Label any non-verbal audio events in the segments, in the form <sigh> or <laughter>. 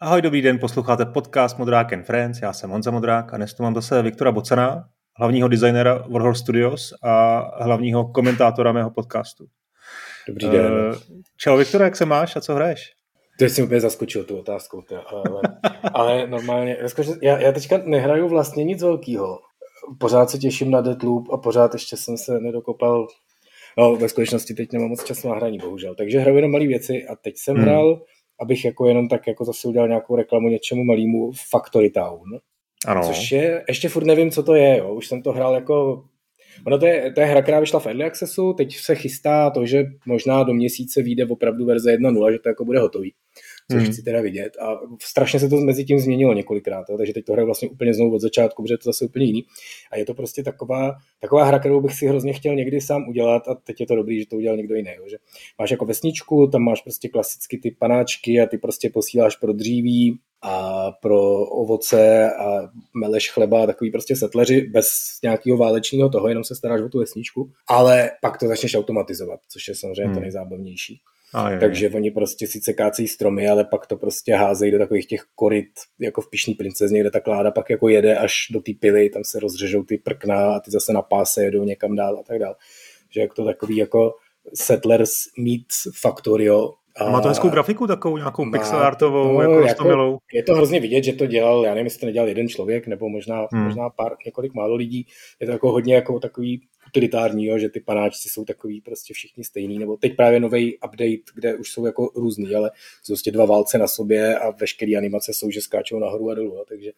Ahoj, dobrý den, posloucháte podcast Modrák and Friends, já jsem Honza Modrák a dnes tu mám zase Viktora Bocana, hlavního designéra Warhol Studios a hlavního komentátora mého podcastu. Dobrý den. Uh, čau Viktor, jak se máš a co hraješ? Ty jsi úplně zaskočil tu otázku, ale, ale normálně, já, já teďka nehraju vlastně nic velkého. Pořád se těším na Deadloop a pořád ještě jsem se nedokopal No, ve skutečnosti teď nemám moc času na hraní, bohužel. Takže hraju jenom malé věci a teď jsem hmm. hrál abych jako jenom tak jako zase udělal nějakou reklamu něčemu malému Factory Town. Ano. Což je, ještě furt nevím, co to je, jo. už jsem to hrál jako Ono to je, to je hra, která vyšla v Early Accessu, teď se chystá to, že možná do měsíce vyjde opravdu verze 1.0, že to jako bude hotový což hmm. chci teda vidět. A strašně se to mezi tím změnilo několikrát, jo, takže teď to hraju vlastně úplně znovu od začátku, protože je to zase úplně jiný. A je to prostě taková, taková hra, kterou bych si hrozně chtěl někdy sám udělat a teď je to dobrý, že to udělal někdo jiný. Jo, že máš jako vesničku, tam máš prostě klasicky ty panáčky a ty prostě posíláš pro dříví, a pro ovoce a meleš chleba a takový prostě setleři bez nějakého válečného toho, jenom se staráš o tu vesničku, ale pak to začneš automatizovat, což je samozřejmě hmm. to nejzábavnější. A je, Takže oni prostě sice kácejí stromy, ale pak to prostě házejí do takových těch koryt, jako v Pišný princezně, kde ta kláda pak jako jede až do té pily, tam se rozřežou ty prkna a ty zase na páse jedou někam dál a tak dál. Že jako to takový jako Settlers meets Factorio, a má to hezkou grafiku, takovou nějakou má, pixelartovou, no, jako, jako Je to hrozně vidět, že to dělal, já nevím, jestli to nedělal jeden člověk, nebo možná, hmm. možná pár, několik málo lidí. Je to jako hodně jako takový utilitární, jo, že ty panáčci jsou takový prostě všichni stejný, nebo teď právě nový update, kde už jsou jako různý, ale jsou prostě dva válce na sobě a veškeré animace jsou, že skáčou nahoru a dolů, jo, takže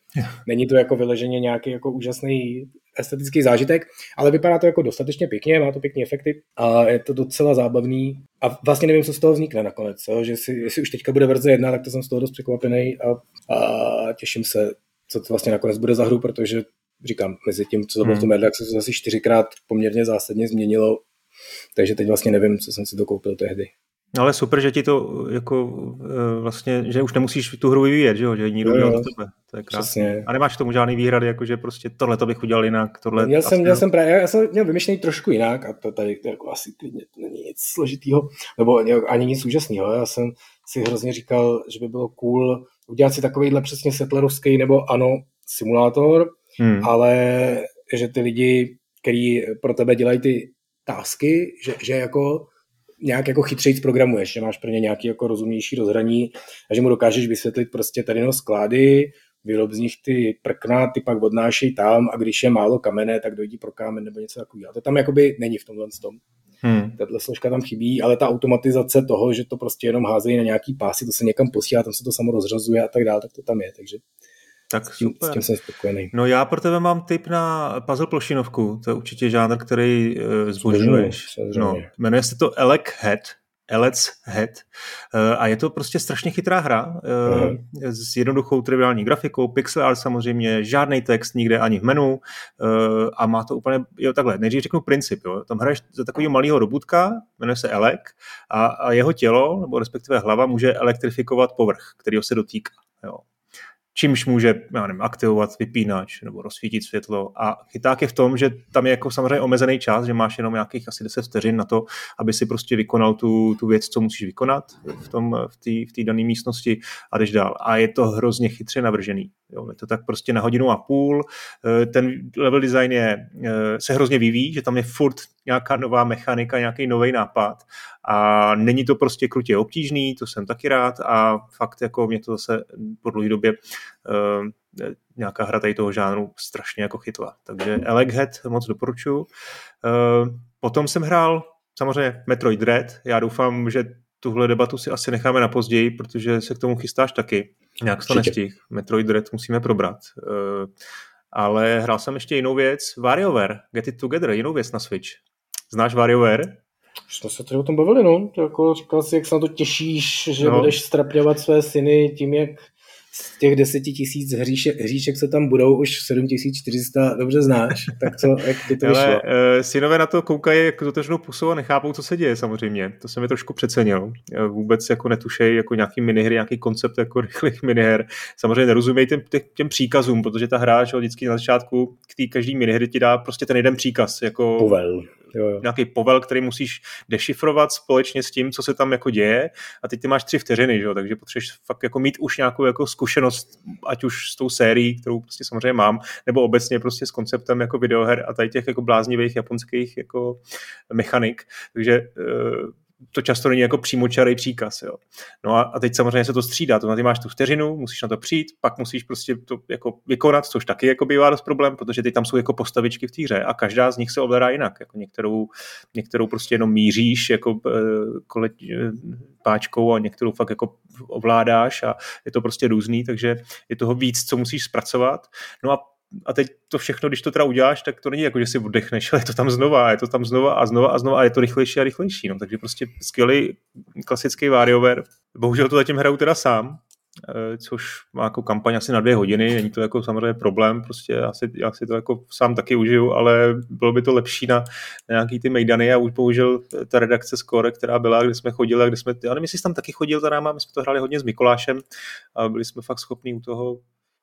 není to jako vyleženě nějaký jako úžasný estetický zážitek, ale vypadá to jako dostatečně pěkně, má to pěkné efekty a je to docela zábavný a vlastně nevím, co z toho vznikne nakonec, jo? že si, jestli už teďka bude verze jedna, tak to jsem z toho dost překvapený a, a těším se, co to vlastně nakonec bude za hru, protože říkám, mezi tím, co to bylo hmm. v tom Early se asi čtyřikrát poměrně zásadně změnilo, takže teď vlastně nevím, co jsem si to koupil tehdy. No ale super, že ti to jako e, vlastně, že už nemusíš tu hru vyvíjet, že jo, že někdo udělal za tebe. To je krásné. A nemáš k tomu žádný výhrady, jako že prostě tohle to bych udělal jinak, tohle... Měl jsem, měl jsem právě, já jsem měl vymyšlený trošku jinak a to tady to jako asi klidně to není nic složitýho, nebo ani nic úžasného. Já jsem si hrozně říkal, že by bylo cool udělat si takovýhle přesně settlerovský nebo ano simulátor, hmm. ale že ty lidi, kteří pro tebe dělají ty tásky, že, že jako nějak jako chytřejc programuješ, že máš pro ně nějaký jako rozumnější rozhraní a že mu dokážeš vysvětlit prostě tady no sklády, vyrob z nich ty prkna, ty pak odnášej tam a když je málo kamene, tak dojdi pro kámen nebo něco takového. To tam jakoby není v tomhle tom. Hmm. Tato složka tam chybí, ale ta automatizace toho, že to prostě jenom házejí na nějaký pásy, to se někam posílá, tam se to samo rozřazuje a tak dále, tak to tam je. Takže tak s tím, super. S tím jsem spokojený. No já pro tebe mám tip na puzzle plošinovku. To je určitě žánr, který uh, zbožňuješ. No, jmenuje se to Elec Head. Elec Head. Uh, a je to prostě strašně chytrá hra uh, uh-huh. s jednoduchou triviální grafikou, pixel art samozřejmě, žádný text nikde ani v menu uh, a má to úplně, jo takhle, nejdřív řeknu princip, jo. Tam hraješ za takového malého robotka, jmenuje se Elek a, a jeho tělo, nebo respektive hlava, může elektrifikovat povrch, kterýho se dotýká. Jo čímž může já nevím, aktivovat vypínač nebo rozsvítit světlo. A chyták je v tom, že tam je jako samozřejmě omezený čas, že máš jenom nějakých asi 10 vteřin na to, aby si prostě vykonal tu, tu věc, co musíš vykonat v té v v dané místnosti a jdeš dál. A je to hrozně chytře navržený. Jo, je to tak prostě na hodinu a půl. Eh, ten level design je, eh, se hrozně vyvíjí, že tam je furt nějaká nová mechanika, nějaký nový nápad a není to prostě krutě obtížný, to jsem taky rád a fakt jako mě to zase po dlouhé době uh, nějaká hra tady toho žánru strašně jako chytla. Takže Eleghead moc doporučuji. Uh, potom jsem hrál samozřejmě Metroid Dread. Já doufám, že tuhle debatu si asi necháme na později, protože se k tomu chystáš taky. Nějak to nestih. Metroid Dread musíme probrat. Uh, ale hrál jsem ještě jinou věc, WarioWare, Get It Together, jinou věc na Switch. Znáš WarioWare? Jsme se tady o tom bavili, no. To jako říkal si, jak se na to těšíš, že no. budeš strapňovat své syny tím, jak z těch deseti tisíc hříšek, hříšek, co tam budou, už 7400 dobře znáš, tak co, jak ty to vyšlo? Ale, uh, synové na to koukají jako otevřenou pusou a nechápou, co se děje samozřejmě. To se mi trošku přecenil. Eh, vůbec jako netušej jako nějaký minihry, nějaký koncept jako <laughs> rychlých miniher. Samozřejmě nerozumějí těm, těm příkazům, protože ta hra, že vždycky na začátku k té každý minihry ti dá prostě ten jeden příkaz. Jako, Povel jo, jo. nějaký povel, který musíš dešifrovat společně s tím, co se tam jako děje a teď ty máš tři vteřiny, že? takže potřebuješ fakt jako mít už nějakou jako zkušenost, ať už s tou sérií, kterou prostě samozřejmě mám, nebo obecně prostě s konceptem jako videoher a tady těch jako bláznivých japonských jako mechanik, takže eh, to často není jako přímočarý příkaz. Jo. No a, a teď samozřejmě se to střídá, to znamená, ty máš tu vteřinu, musíš na to přijít, pak musíš prostě to jako vykonat, což taky jako bývá dost problém, protože ty tam jsou jako postavičky v té hře a každá z nich se ovládá jinak. Jako některou, některou prostě jenom míříš jako e, kole, e, páčkou a některou fakt jako ovládáš a je to prostě různý, takže je toho víc, co musíš zpracovat. No a a teď to všechno, když to teda uděláš, tak to není jako, že si oddechneš, ale je to tam znova, je to tam znova a znova a znova a je to rychlejší a rychlejší. No. Takže prostě skvělý klasický WarioWare. Bohužel to zatím hraju teda sám, eh, což má jako kampaň asi na dvě hodiny, není to jako samozřejmě problém, prostě já si, já si to jako sám taky užiju, ale bylo by to lepší na, na nějaký ty mejdany a už bohužel ta redakce Score, která byla, kde jsme chodili, kde jsme, já nevím, jestli jsi tam taky chodil za náma, my jsme to hráli hodně s Mikulášem a byli jsme fakt schopní u toho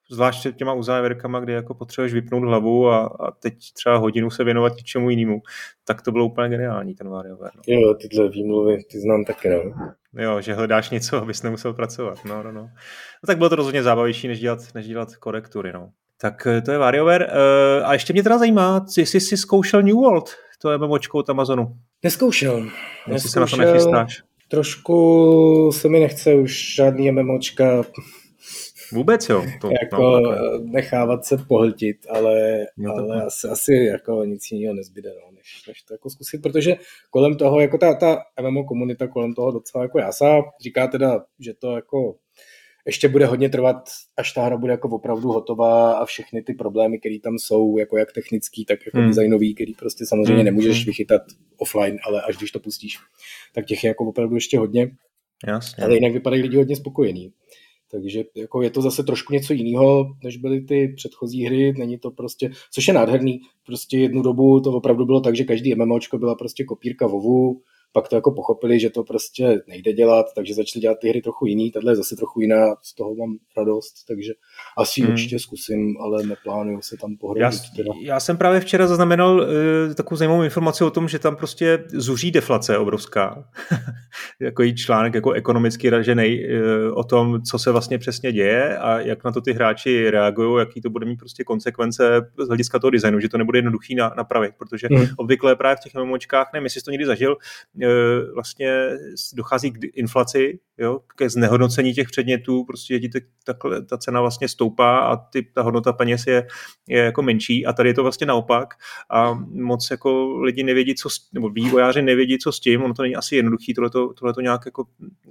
zvláště těma uzávěrkama, kdy jako potřebuješ vypnout hlavu a, a teď třeba hodinu se věnovat něčemu jinému, tak to bylo úplně geniální, ten WarioWare. No. Jo, tyhle výmluvy, ty znám taky, no. Jo, že hledáš něco, abys nemusel pracovat, no, no, no. no tak bylo to rozhodně zábavější, než dělat, než dělat korektury, no. Tak eh, to je WarioWare. Uh, a ještě mě teda zajímá, jestli jsi zkoušel New World, to je MMOčko od Amazonu. Neskoušel. Jestli se na to nechystáš. Trošku se mi nechce už žádný MMOčka Vůbec jo. To, jako no, nechávat se pohltit, ale, no, ale asi, asi jako nic jiného nezbyde, no, než, než to jako zkusit, protože kolem toho, jako ta, ta MMO komunita kolem toho docela jako jása, říká teda, že to jako ještě bude hodně trvat, až ta hra bude jako opravdu hotová a všechny ty problémy, které tam jsou, jako jak technický, tak jako hmm. designový, který prostě samozřejmě hmm. nemůžeš hmm. vychytat offline, ale až když to pustíš, tak těch je jako opravdu ještě hodně. Jasně. Ale jinak vypadají lidi hodně spokojení. Takže jako je to zase trošku něco jiného, než byly ty předchozí hry, není to prostě, což je nádherný, prostě jednu dobu to opravdu bylo tak, že každý MMOčko byla prostě kopírka WoWu, pak to jako pochopili, že to prostě nejde dělat, takže začali dělat ty hry trochu jiný, tahle je zase trochu jiná, z toho mám radost, takže asi hmm. určitě zkusím, ale neplánuju se tam pohrodit. Já, já jsem právě včera zaznamenal uh, takovou zajímavou informaci o tom, že tam prostě zuří deflace obrovská. <laughs> Takový článek jako ekonomicky ražený uh, o tom, co se vlastně přesně děje a jak na to ty hráči reagují, jaký to bude mít prostě konsekvence z hlediska toho designu, že to nebude jednoduchý na, napravit, protože hmm. obvykle právě v těch MMOčkách, nevím, jestli to někdy zažil, E, vlastně dochází k inflaci, jo, ke znehodnocení těch předmětů, prostě ti ta, ta cena vlastně stoupá a ty, ta hodnota peněz je, je jako menší. A tady je to vlastně naopak a moc jako lidi nevědí, co, nebo vývojáři nevědí, co s tím, ono to není asi jednoduchý tohleto, tohleto nějak jako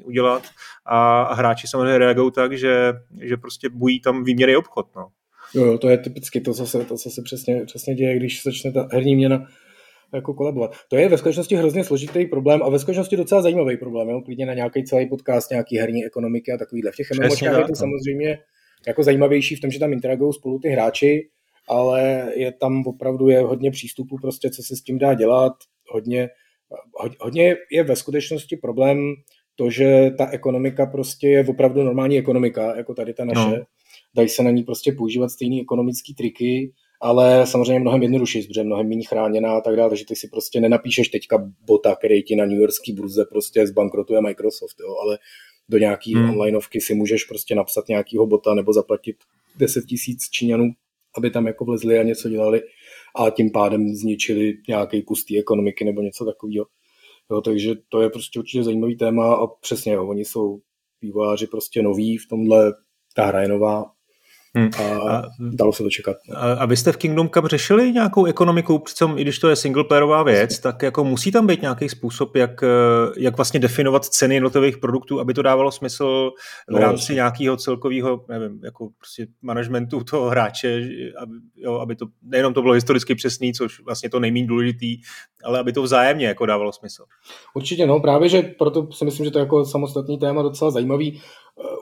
udělat. A, a hráči samozřejmě reagují tak, že, že prostě bují tam výměry obchod, no. Jo, to je typicky to, co se, to, co se přesně, přesně děje, když začne ta herní měna jako kolabovat. To je ve skutečnosti hrozně složitý problém a ve skutečnosti docela zajímavý problém, jo? klidně na nějaký celý podcast, nějaký herní ekonomiky a takovýhle. V těch MMOčkách je to no. samozřejmě jako zajímavější v tom, že tam interagují spolu ty hráči, ale je tam opravdu je hodně přístupů prostě, co se s tím dá dělat, hodně, hodně je ve skutečnosti problém to, že ta ekonomika prostě je opravdu normální ekonomika, jako tady ta naše. No. Dají se na ní prostě používat stejné ekonomické triky, ale samozřejmě mnohem jednodušší, protože mnohem méně chráněná a tak dále, takže ty si prostě nenapíšeš teďka bota, který ti na New Yorkský burze prostě zbankrotuje Microsoft, jo, ale do nějaký hmm. onlineovky si můžeš prostě napsat nějakýho bota nebo zaplatit 10 tisíc Číňanů, aby tam jako vlezli a něco dělali a tím pádem zničili nějaký kus té ekonomiky nebo něco takového. Jo, takže to je prostě určitě zajímavý téma a přesně, jo, oni jsou vývojáři prostě noví v tomhle, ta hra je nová, Hmm. A, dalo se to čekat. A, a vy jste v Kingdom Cup řešili nějakou ekonomiku, přitom i když to je singleplayerová věc, tak jako musí tam být nějaký způsob, jak, eh, jak vlastně definovat ceny jednotlivých produktů, aby to dávalo smysl v no, rámci no, nějakého celkového, nevím, jako prostě managementu toho hráče, aby, jo, aby to nejenom to bylo historicky přesný, což vlastně to nejméně důležitý, ale aby to vzájemně jako dávalo smysl. Určitě, no, právě, že proto si myslím, že to je jako samostatný téma docela zajímavý.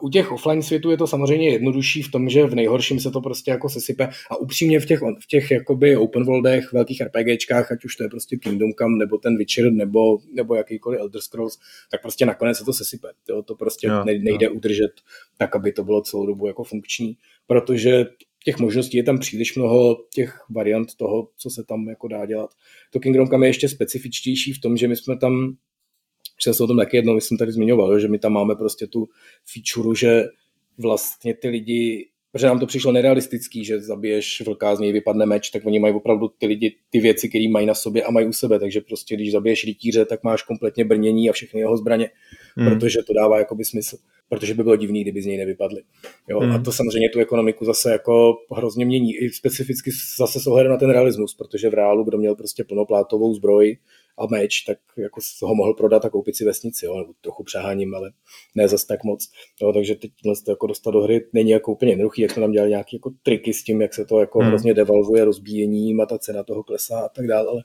U těch offline světů je to samozřejmě jednodušší v tom, že v nejhorším se to prostě jako sesype a upřímně v těch, v těch jakoby open worldech, velkých RPGčkách, ať už to je prostě Kingdom Come, nebo ten Witcher, nebo, nebo jakýkoliv Elder Scrolls, tak prostě nakonec se to sesype. To, to prostě jo, nejde jo. udržet tak, aby to bylo celou dobu jako funkční, protože těch možností je tam příliš mnoho těch variant toho, co se tam jako dá dělat. To Kingdom Come je ještě specifičtější v tom, že my jsme tam, jsem o tom taky jednou, jsem tady zmiňoval, že my tam máme prostě tu feature, že vlastně ty lidi protože nám to přišlo nerealistický, že zabiješ vlka, z něj vypadne meč, tak oni mají opravdu ty lidi ty věci, které mají na sobě a mají u sebe, takže prostě když zabiješ rytíře, tak máš kompletně brnění a všechny jeho zbraně, hmm. protože to dává jakoby smysl, protože by bylo divný, kdyby z něj nevypadly. Jo? Hmm. A to samozřejmě tu ekonomiku zase jako hrozně mění, i specificky zase s ohledem na ten realismus, protože v reálu, kdo měl prostě plnoplátovou zbroj, a meč, tak jako ho mohl prodat a koupit si vesnici, jo, nebo trochu přeháním, ale ne zas tak moc. Jo, takže teď to jako dostat do hry není jako úplně jednoduchý, jak jsme tam dělali nějaké jako triky s tím, jak se to jako hmm. hrozně devalvuje rozbíjením a ta cena toho klesá a tak dále, ale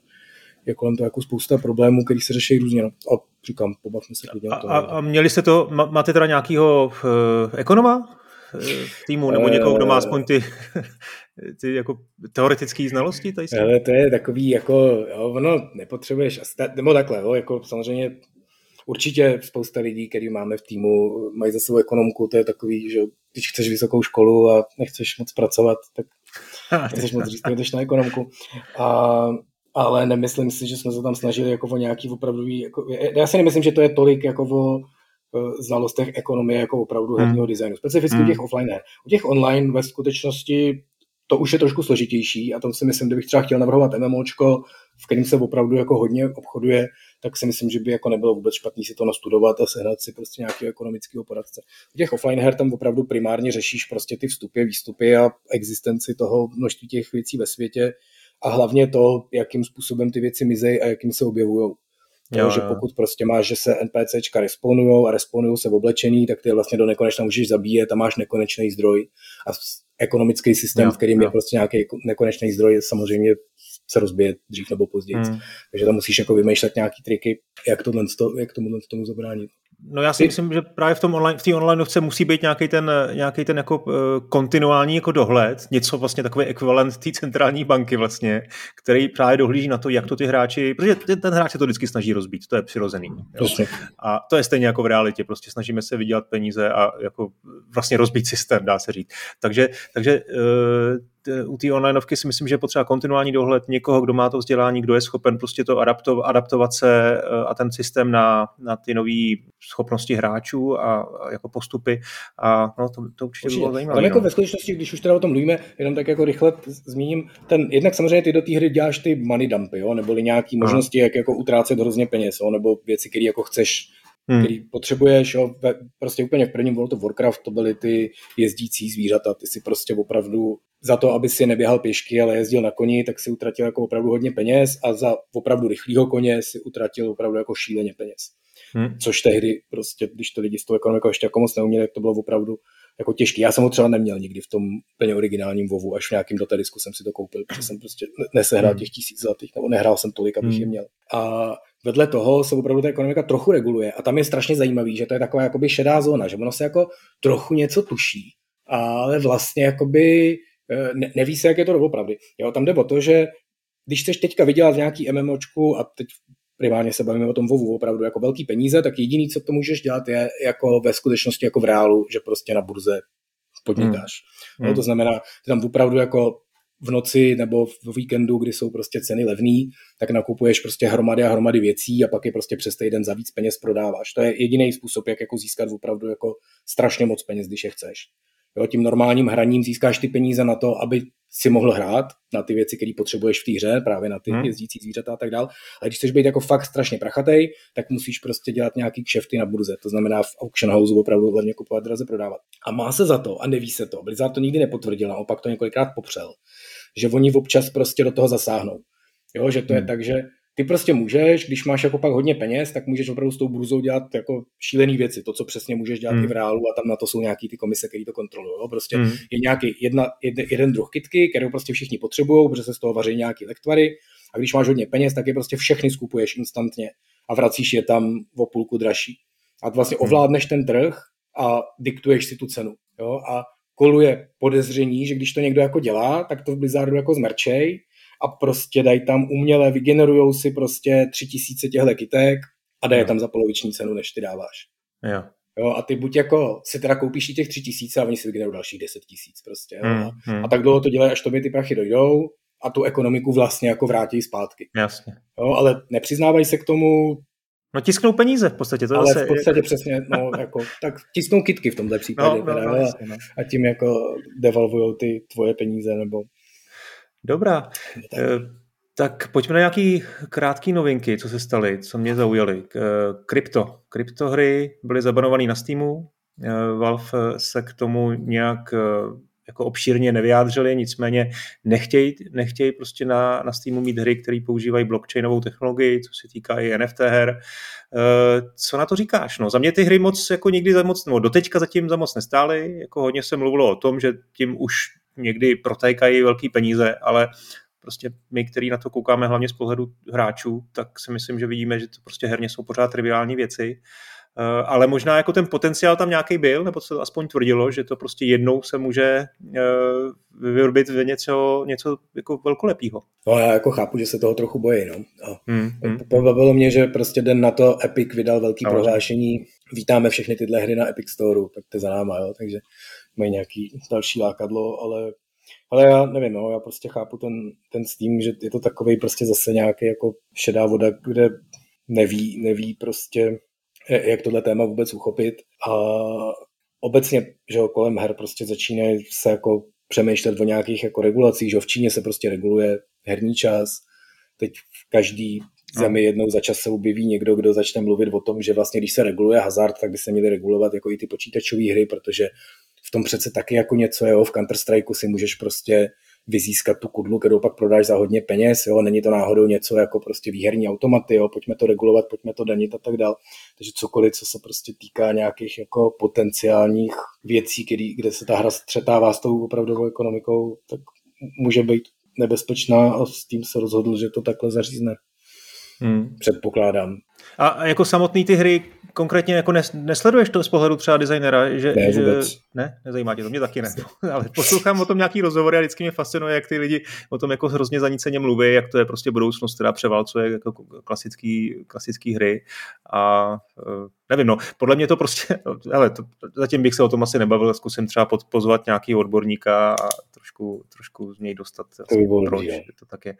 je kolem to jako spousta problémů, který se řeší různě. No. A říkám, pobavme se klidně. A, a, a měli jste to, máte teda nějakého uh, ekonoma v týmu, nebo někoho, kdo má aspoň ty, <laughs> ty jako teoretické znalosti? Tady Ale to je takový, jako, jo, ono nepotřebuješ, nebo takhle, jo, jako samozřejmě určitě spousta lidí, který máme v týmu, mají za sebou ekonomku, to je takový, že když chceš vysokou školu a nechceš moc pracovat, tak <laughs> nechceš moc říct, jdeš na ekonomku. A, ale nemyslím si, že jsme se tam snažili jako o nějaký opravdový, jako, já si nemyslím, že to je tolik jako o znalostech ekonomie jako opravdu hmm. herního designu. Specificky hmm. těch offline her. U těch online ve skutečnosti to už je trošku složitější a to si myslím, kdybych třeba chtěl navrhovat MMOčko, v kterém se opravdu jako hodně obchoduje, tak si myslím, že by jako nebylo vůbec špatný si to nastudovat a sehnat si prostě nějakého ekonomického poradce. U těch offline her tam opravdu primárně řešíš prostě ty vstupy, výstupy a existenci toho množství těch věcí ve světě a hlavně to, jakým způsobem ty věci mizejí a jakým se objevují. Jo, že pokud prostě máš, že se NPCčka respawnujou a respawnujou se v oblečení, tak ty vlastně do nekonečna můžeš zabíjet a máš nekonečný zdroj. A ekonomický systém, jo, v kterým jo. je prostě nějaký nekonečný zdroj, samozřejmě se rozbije dřív nebo později. Hmm. Takže tam musíš jako vymýšlet nějaký triky, jak, tohle, jak tomu, tomu zabránit. No já si myslím, že právě v tom online, v té onlineovce musí být nějaký ten, nějaký ten jako uh, kontinuální jako dohled, něco vlastně takový ekvivalent té centrální banky vlastně, který právě dohlíží na to, jak to ty hráči, protože ten, ten hráč se to vždycky snaží rozbít, to je přirozený. A to je stejně jako v realitě, prostě snažíme se vydělat peníze a jako vlastně rozbít systém, dá se říct. Takže, takže uh, u té onlineovky si myslím, že je potřeba kontinuální dohled někoho, kdo má to vzdělání, kdo je schopen prostě to adaptovat, adaptovat se eh, a ten systém na, na ty nové schopnosti hráčů a, a jako postupy a no, to, to určitě, určitě. bylo zajímavé. Ale jako no. ve skutečnosti, když už teda o tom mluvíme, jenom tak jako rychle zmíním, ten, jednak samozřejmě ty do té hry děláš ty money dumpy, jo, nebo nějaké možnosti, jak jako utrácet hrozně peněz, jo, nebo věci, které jako chceš hmm. který potřebuješ, jo, ve, prostě úplně v prvním World of Warcraft to byly ty jezdící zvířata, ty si prostě opravdu za to, aby si neběhal pěšky, ale jezdil na koni, tak si utratil jako opravdu hodně peněz a za opravdu rychlého koně si utratil opravdu jako šíleně peněz. Hmm. Což tehdy prostě, když to lidi s tou ekonomikou ještě jako moc neuměli, tak to bylo opravdu jako těžký. Já jsem ho třeba neměl nikdy v tom plně originálním vovu, až v nějakým dotadisku jsem si to koupil, protože jsem prostě nesehrál hmm. těch tisíc zlatých, nebo nehrál jsem tolik, abych hmm. je měl. A vedle toho se opravdu ta ekonomika trochu reguluje a tam je strašně zajímavý, že to je taková jakoby šedá zóna, že ono se jako trochu něco tuší, ale vlastně jakoby eh, ne, neví se, jak je to doopravdy. Jo, tam jde o to, že když chceš teďka vydělat nějaký MMOčku a teď primárně se bavíme o tom VOVu opravdu jako velký peníze, tak jediný, co to můžeš dělat, je jako ve skutečnosti jako v reálu, že prostě na burze podnikáš. Hmm. No, to znamená, ty tam opravdu jako v noci nebo v víkendu, kdy jsou prostě ceny levný, tak nakupuješ prostě hromady a hromady věcí a pak je prostě přes týden za víc peněz prodáváš. To je jediný způsob, jak jako získat opravdu jako strašně moc peněz, když je chceš. Jo, tím normálním hraním získáš ty peníze na to, aby si mohl hrát na ty věci, které potřebuješ v té hře, právě na ty hmm. jezdící zvířata a tak dále. Ale když chceš být jako fakt strašně prachatej, tak musíš prostě dělat nějaký kšefty na burze. To znamená v auction house opravdu hlavně kupovat, draze prodávat. A má se za to a neví se to. Blizzard to nikdy nepotvrdil, naopak to několikrát popřel, že oni občas prostě do toho zasáhnou. Jo, že to hmm. je tak, že ty prostě můžeš, když máš jako pak hodně peněz, tak můžeš opravdu s tou bruzou dělat jako šílené věci, to, co přesně můžeš dělat hmm. i v reálu a tam na to jsou nějaký ty komise, které to kontrolují. Prostě hmm. je nějaký jedna, jeden, jeden druh kitky, kterou prostě všichni potřebují, protože se z toho vaří nějaký lektvary a když máš hodně peněz, tak je prostě všechny skupuješ instantně a vracíš je tam o půlku dražší. A vlastně hmm. ovládneš ten trh a diktuješ si tu cenu. Jo? A koluje podezření, že když to někdo jako dělá, tak to v Blizzardu jako zmerčej a prostě dají tam uměle, vygenerujou si prostě tři tisíce těchto kytek a dají tam za poloviční cenu, než ty dáváš. Jo. Jo, a ty buď jako si teda koupíš i těch tři tisíce a oni si vygenerují dalších deset tisíc prostě. Jo, a, hmm. a tak dlouho to dělají, až tobě ty prachy dojdou a tu ekonomiku vlastně jako vrátí zpátky. Jasně. Jo, ale nepřiznávají se k tomu, No tisknou peníze v podstatě. To ale zase, v podstatě přesně, no, <laughs> jako, tak tisknou kitky v tomhle případě. No, no, teda, no, jasně, no. a tím jako devalvují ty tvoje peníze, nebo Dobrá. Eh, Tak pojďme na nějaký krátký novinky, co se staly, co mě zaujaly. Eh, Krypto. Kryptohry byly zabanované na Steamu. Eh, Valve se k tomu nějak jako obšírně nevyjádřili, nicméně nechtějí, nechtějí prostě na, na Steamu mít hry, které používají blockchainovou technologii, co se týká i NFT her. Eh, Co na to říkáš? No, za mě ty hry moc jako nikdy za moc, no doteďka zatím za moc nestály, jako hodně se mluvilo o tom, že tím už někdy protékají velký peníze, ale prostě my, který na to koukáme hlavně z pohledu hráčů, tak si myslím, že vidíme, že to prostě herně jsou pořád triviální věci. Uh, ale možná jako ten potenciál tam nějaký byl, nebo se to aspoň tvrdilo, že to prostě jednou se může uh, vyrobit v něco, něco jako velkolepýho. No já jako chápu, že se toho trochu bojí, no. A Hmm, hmm. Pobavilo mě, že prostě den na to Epic vydal velký No. prohlášení, vítáme všechny tyhle hry na Epic Store, tak to je za náma, jo, takže mají nějaký další lákadlo, ale ale já nevím, no, já prostě chápu ten, ten Steam, že je to takový prostě zase nějaký jako šedá voda, kde neví, neví prostě, jak tohle téma vůbec uchopit. A obecně, že jo, kolem her prostě začínají se jako přemýšlet o nějakých jako regulacích, že v Číně se prostě reguluje herní čas, teď v každý zemi jednou za čas se objeví někdo, kdo začne mluvit o tom, že vlastně když se reguluje hazard, tak by se měly regulovat jako i ty počítačové hry, protože v tom přece taky jako něco, jo, v Counter-Strike si můžeš prostě vyzískat tu kudlu, kterou pak prodáš za hodně peněz, jo, není to náhodou něco jako prostě výherní automaty, jo, pojďme to regulovat, pojďme to danit a tak dál. Takže cokoliv, co se prostě týká nějakých jako potenciálních věcí, který, kde se ta hra střetává s tou opravdovou ekonomikou, tak může být nebezpečná a s tím se rozhodl, že to takhle zařízne. Hmm. Předpokládám. A jako samotný ty hry konkrétně jako nes, nesleduješ to z pohledu třeba designera? Že, Ne, že, ne, nezajímá tě to, mě taky ne. <laughs> Ale poslouchám o tom nějaký rozhovory a vždycky mě fascinuje, jak ty lidi o tom jako hrozně zaníceně mluví, jak to je prostě budoucnost, která převálcuje jako klasický, klasický hry. A eh, nevím, no, podle mě to prostě, <laughs> ale to, zatím bych se o tom asi nebavil, zkusím třeba pozvat nějaký odborníka a trošku, trošku z něj dostat, bylo proč jo. to tak je.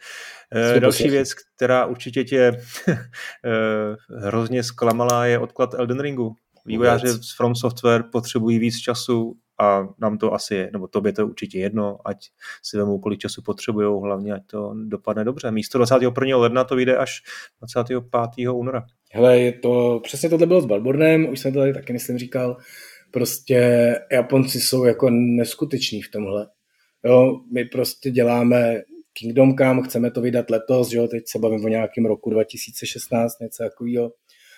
Eh, Další věc, která určitě tě <laughs> eh, hrozně zklamala, je odklad Elden Ringu. Vývojáři z From Software potřebují víc času a nám to asi je, nebo tobě to je určitě jedno, ať si vemou, kolik času potřebují, hlavně ať to dopadne dobře. Místo 21. ledna to vyjde až 25. února. Hele, je to, přesně tohle bylo s Balbornem, už jsem to tady taky myslím říkal, prostě Japonci jsou jako neskuteční v tomhle. Jo, my prostě děláme Kingdom Come, chceme to vydat letos, jo, teď se bavím o nějakém roku 2016, něco takového.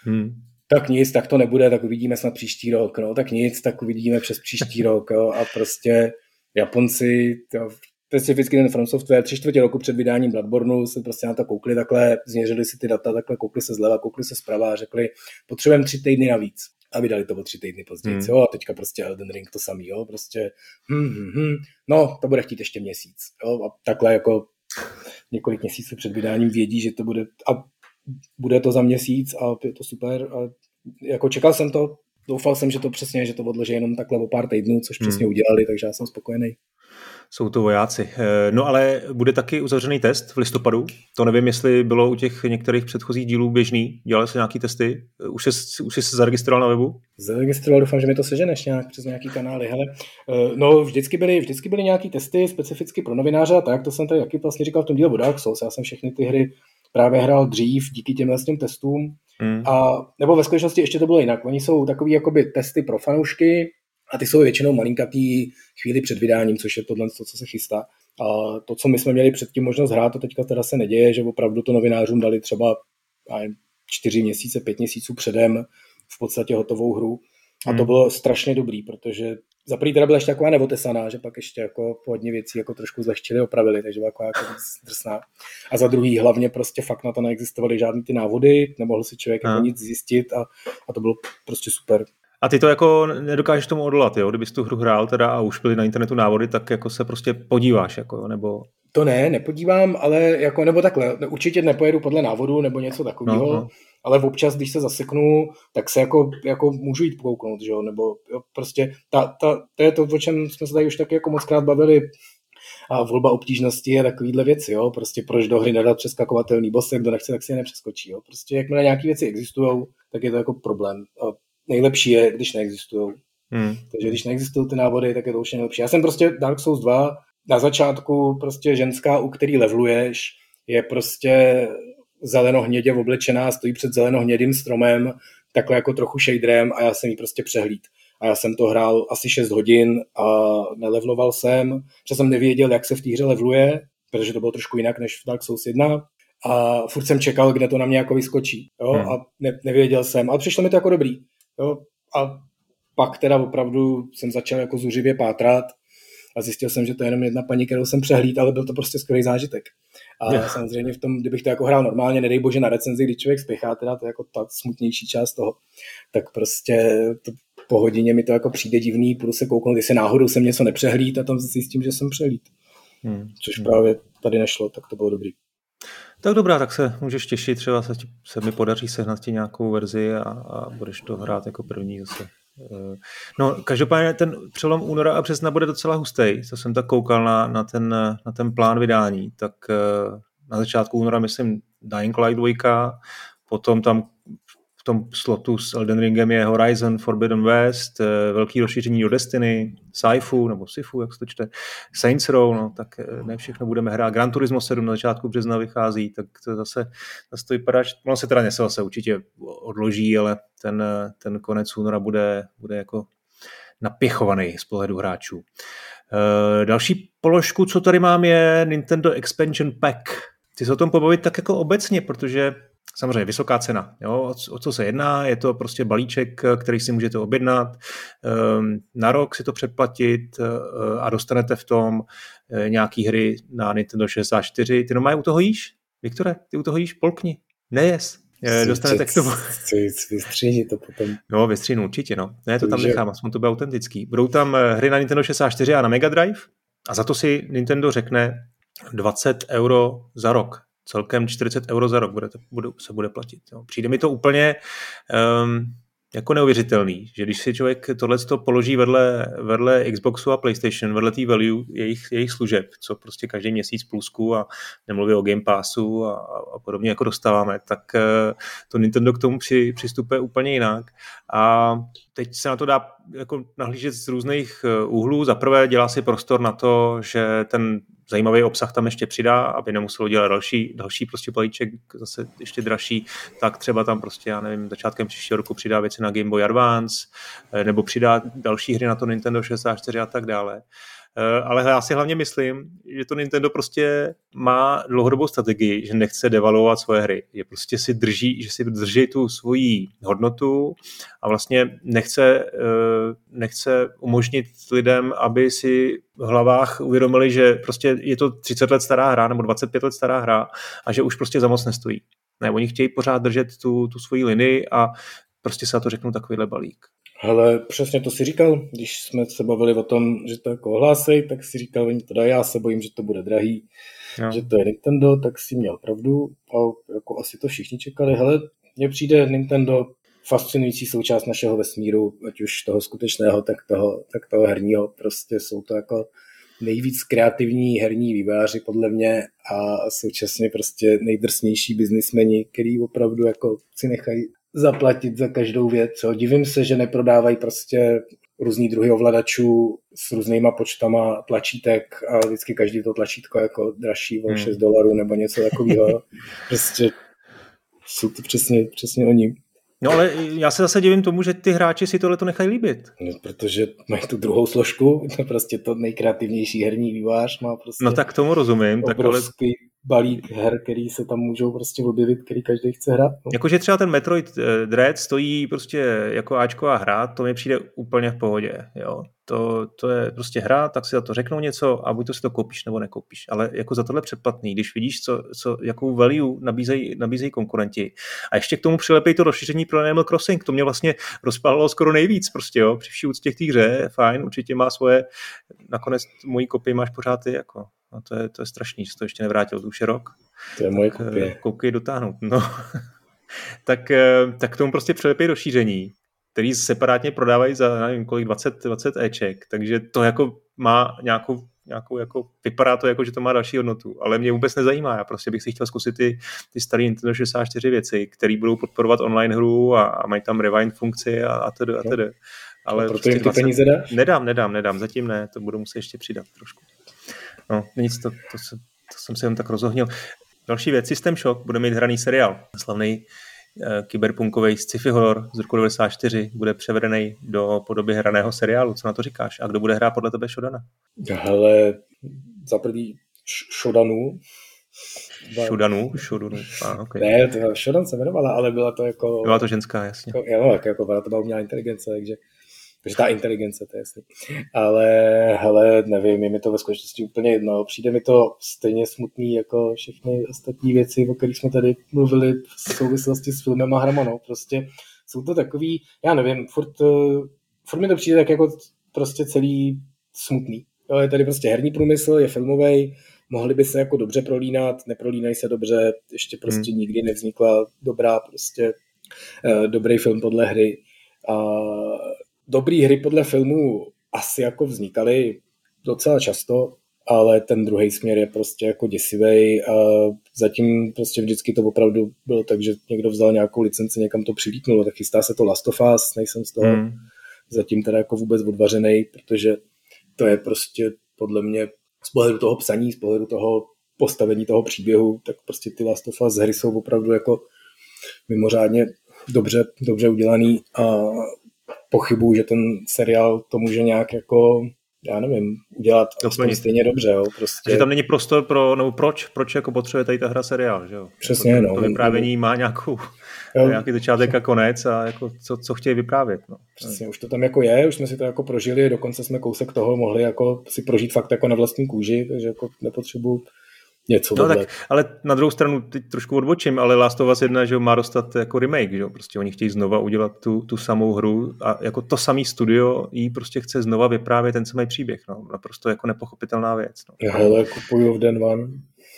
Hmm. Tak nic, tak to nebude, tak uvidíme snad příští rok, no, tak nic, tak uvidíme přes příští <laughs> rok, jo, a prostě Japonci, to, specificky ten From Software, tři čtvrtě roku před vydáním Bloodborneu se prostě na to koukli takhle, změřili si ty data, takhle koukli se zleva, koukli se zprava a řekli, potřebujeme tři týdny navíc. A vydali to o tři týdny později. Hmm. Hmm. Jo, a teďka prostě Elden Ring to samý, jo, prostě, hm, hm, hm, no, to bude chtít ještě měsíc. Jo, a takhle jako několik měsíců před vydáním vědí, že to bude, a bude to za měsíc a je to super. A jako čekal jsem to, doufal jsem, že to přesně, že to odloží jenom takhle o pár týdnů, což přesně Hmm. udělali, takže já jsem spokojený. Jsou to vojáci. Eh, No ale bude taky uzavřený test v listopadu. To nevím, jestli bylo u těch některých předchozích dílů běžný. Dělali se nějaký testy. Eh, Už jsi, už jsi se zaregistroval na webu? Zaregistroval, doufám, že mi to seženeš nějak přes nějaký kanály. Hele, eh, no, vždycky byly, vždycky byly nějaký testy specificky pro novináře a tak, to jsem tady taky vlastně říkal v tom díle o Dark Souls. Já jsem všechny ty hry právě hrál dřív díky těmhle těm testům. Hmm. A, nebo ve skutečnosti ještě to bylo jinak. Oni jsou takový jakoby testy pro fanoušky a ty jsou většinou malinkatý chvíli před vydáním, což je tohle, to, co se chystá. A to, co my jsme měli předtím možnost hrát, to teďka teda se neděje, že opravdu to novinářům dali třeba nevím, čtyři měsíce, pět měsíců předem v podstatě hotovou hru. A to Hmm. bylo strašně dobrý, protože za prvý teda byla ještě taková neotesaná, že pak ještě jako hodně věcí jako trošku zlehčili, opravili, takže byla jako, jako drsná. A za druhý hlavně prostě fakt na to neexistovaly žádný ty návody, nemohl si člověk jako Aha. nic zjistit a, a to bylo prostě super. A ty to jako nedokážeš tomu odolat, jo? Kdybys tu hru hrál teda a už byly na internetu návody, tak jako se prostě podíváš, jako, jo? nebo... To ne, nepodívám, ale jako, nebo takhle, určitě nepojedu podle návodu nebo něco takového, no, no. ale občas, když se zaseknu, tak se jako, jako můžu jít pokouknout, že jo, nebo jo, prostě ta, ta, to je to, o čem jsme se tady už taky jako moc krát bavili, a volba obtížnosti a takovýhle věci, jo, prostě proč do hry nedat přeskakovatelný boss, kdo nechce, tak si je nepřeskočí, jo, prostě jakmile nějaké věci existují, tak je to jako problém. A nejlepší je, když neexistují. Hmm. Takže když neexistují ty návody, tak je to už nejlepší. Já jsem prostě Dark Souls 2 na začátku prostě ženská, u který levluješ, je prostě zelenohnědě oblečená, stojí před zelenohnědým stromem, takhle jako trochu shaderem a já jsem jí prostě přehlíd. A já jsem to hrál asi 6 hodin a nelevloval jsem, protože jsem nevěděl, jak se v té hře levluje, protože to bylo trošku jinak než v Dark Souls 1 a furt jsem čekal, kde to na mě jako vyskočí. Jo? Hmm. A ne, nevěděl jsem, ale přišlo mi to jako dobrý. Jo? A pak teda opravdu jsem začal jako zuřivě pátrat a zjistil jsem, že to je jenom jedna paní, kterou jsem přehlíd, ale byl to prostě skvělý zážitek. A yeah. samozřejmě v tom, kdybych to jako hrál normálně, nedej bože na recenzi, kdy člověk spěchá, teda to je jako ta smutnější část toho, tak prostě to po hodině mi to jako přijde divný, půjdu se kouknout, jestli náhodou jsem něco nepřehlíd a tam zjistím, že jsem přehlíd. Hmm. Což hmm. právě tady nešlo, tak to bylo dobrý. Tak dobrá, tak se můžeš těšit, třeba se, se mi podaří sehnat ti nějakou verzi a, a budeš to hrát jako první zase. Eh, no, každopádně ten přelom února a března bude docela hustý. To jsem tak koukal na, na, ten, na ten plán vydání. Tak eh, na začátku února, myslím, Dying Light 2, potom tam v tom slotu s Elden Ringem je Horizon Forbidden West, eh, velký rozšíření do Destiny, Saifu, nebo Sifu, jak se to čte, Saints Row, no, tak eh, ne všechno budeme hrát. Gran Turismo 7 na začátku března vychází, tak to zase, zase to vypadá, že ono se teda něco zase určitě odloží, ale ten, eh, ten konec února bude, bude jako napěchovaný z pohledu hráčů. další položku, co tady mám, je Nintendo Expansion Pack. Chci se o tom pobavit tak jako obecně, protože Samozřejmě vysoká cena. Jo? O, co se jedná? Je to prostě balíček, který si můžete objednat, ehm, na rok si to předplatit eh, a dostanete v tom eh, nějaký hry na Nintendo 64. Ty normálně u toho jíš? Viktore, ty u toho jíš? Polkni. Nejes. Eh, dostanete k tomu. Vystříhni to potom. No, vystříhnu určitě, no. Ne, to tam nechám, aspoň to bude autentický. Budou tam hry na Nintendo 64 a na Mega Drive a za to si Nintendo řekne 20 euro za rok celkem 40 euro za rok bude, bude, se bude platit. Jo. Přijde mi to úplně um, jako neuvěřitelný, že když si člověk tohle položí vedle, vedle Xboxu a PlayStation, vedle té value jejich, jejich služeb, co prostě každý měsíc plusku a nemluví o Game Passu a, a podobně jako dostáváme, tak uh, to Nintendo k tomu při, přistupuje úplně jinak. A teď se na to dá jako nahlížet z různých eh, úhlů. Za prvé dělá si prostor na to, že ten zajímavý obsah tam ještě přidá, aby nemuselo dělat další, další prostě balíček zase ještě dražší, tak třeba tam prostě, já nevím, začátkem příštího roku přidá věci na Game Boy Advance, eh, nebo přidá další hry na to Nintendo 64 a tak dále. Eh, ale já si hlavně myslím, že to Nintendo prostě má dlouhodobou strategii, že nechce devalovat svoje hry. Je prostě si drží, že si drží tu svoji hodnotu a vlastně nechce, eh, nechce umožnit lidem, aby si v hlavách uvědomili, že prostě je to 30 let stará hra nebo 25 let stará hra a že už prostě za moc nestojí. Ne, oni chtějí pořád držet tu, tu svoji linii a prostě se na to řeknu takovýhle balík. Ale přesně to si říkal, když jsme se bavili o tom, že to jako ohlásej, tak si říkal, oni to dají, já se bojím, že to bude drahý, no. že to je Nintendo, tak si měl pravdu a jako asi to všichni čekali. Hele, mně přijde Nintendo fascinující součást našeho vesmíru, ať už toho skutečného, tak toho, tak toho herního. Prostě jsou to jako nejvíc kreativní herní výváři podle mě a současně prostě nejdrsnější biznismeni, který opravdu jako si nechají zaplatit za každou věc. Co? Divím se, že neprodávají prostě různý druhy ovladačů s různýma počtama tlačítek a vždycky každý to tlačítko jako dražší o hmm. 6 dolarů nebo něco takového. <laughs> prostě jsou to přesně, přesně oni. No ale já se zase divím tomu, že ty hráči si tohle to nechají líbit. No, protože mají tu druhou složku, <laughs> to prostě to nejkreativnější herní vývář má prostě... No tak tomu rozumím. Tak ale balík her, který se tam můžou prostě objevit, který každý chce hrát. No. Jakože třeba ten Metroid eh, Dread stojí prostě jako Ačková hra, to mi přijde úplně v pohodě. Jo. To, to je prostě hra, tak si za to řeknou něco a buď to si to koupíš nebo nekoupíš. Ale jako za tohle předplatný, když vidíš, co, co, jakou value nabízejí, nabízejí konkurenti. A ještě k tomu přilepej to rozšíření pro Animal Crossing, to mě vlastně rozpálilo skoro nejvíc prostě, jo. Při vší úctě k té hře, fajn, určitě má svoje, nakonec mojí kopii máš pořád ty, jako A to je, to je strašný, že to ještě nevrátil, to už je rok. To je moje kopie. Koukej dotáhnout. No. <laughs> tak, eh, tak tomu prostě přilepí rozšíření, který separátně prodávají za, nevím, kolik, 20, 20 Eček, takže to jako má nějakou, nějakou jako, vypadá to jako, že to má další hodnotu, ale mě vůbec nezajímá, já prostě bych si chtěl zkusit ty, ty staré Nintendo 64 věci, které budou podporovat online hru a, a mají tam rewind funkci a, a tedy, a tedy. Ale proto prostě jim ty 20... peníze dáš? Nedám, nedám, nedám, zatím ne, to budu muset ještě přidat trošku. No, nic, to, to, to, to jsem se jen tak rozohnil. Další věc, System Shock bude mít hraný seriál. Slavný uh, kyberpunkový sci-fi horror z roku 94 bude převedený do podoby hraného seriálu. Co na to říkáš? A kdo bude hrát podle tebe Shodana? Hele, za prvý Shodanu. Šudanu? Šudanu. Ah, okay. Ne, to Shodan se jmenovala, ale byla to jako... Byla to ženská, jasně. Jako, jo, jako, jako byla to byla umělá inteligence, takže takže ta inteligence, to je jasný. Ale hele, nevím, je mi to ve skutečnosti úplně jedno. Přijde mi to stejně smutný jako všechny ostatní věci, o kterých jsme tady mluvili v souvislosti s filmem a hrama. No. Prostě jsou to takový, já nevím, furt, eh, furt mi to přijde tak jako prostě celý smutný. Jo, je tady prostě herní průmysl, je filmový, mohli by se jako dobře prolínat, neprolínají se dobře, ještě prostě hmm. nikdy nevznikla dobrá prostě uh, dobrý film podle hry. A dobrý hry podle filmů asi jako vznikaly docela často, ale ten druhý směr je prostě jako děsivý a zatím prostě vždycky to opravdu bylo tak, že někdo vzal nějakou licenci, někam to přilítnulo, tak chystá se to Last of Us, nejsem z toho hmm. zatím teda jako vůbec odvařený, protože to je prostě podle mě z pohledu toho psaní, z pohledu toho postavení toho příběhu, tak prostě ty Last of Us hry jsou opravdu jako mimořádně dobře, dobře udělaný a pochybuju, že ten seriál to může nějak jako já nevím, udělat aspoň stejně dobře. Jo, prostě. Že tam není prostor pro, nebo proč, proč jako potřebuje tady ta hra seriál, že jo? Přesně, jako, no. To vyprávění má nějakou, <laughs> jo. nějaký začátek a konec a jako co, co chtějí vyprávět. No. Přesně, už to tam jako je, už jsme si to jako prožili, dokonce jsme kousek toho mohli jako si prožít fakt jako na vlastní kůži, takže jako nepotřebuji něco no, tak, ale na druhou stranu teď trošku odbočím, ale Last of Us 1 že má dostat jako remake, že prostě oni chtějí znova udělat tu, tu samou hru a jako to samý studio jí prostě chce znova vyprávět ten samý příběh, no, naprosto jako nepochopitelná věc. No. Já hele, kupuju v Den One.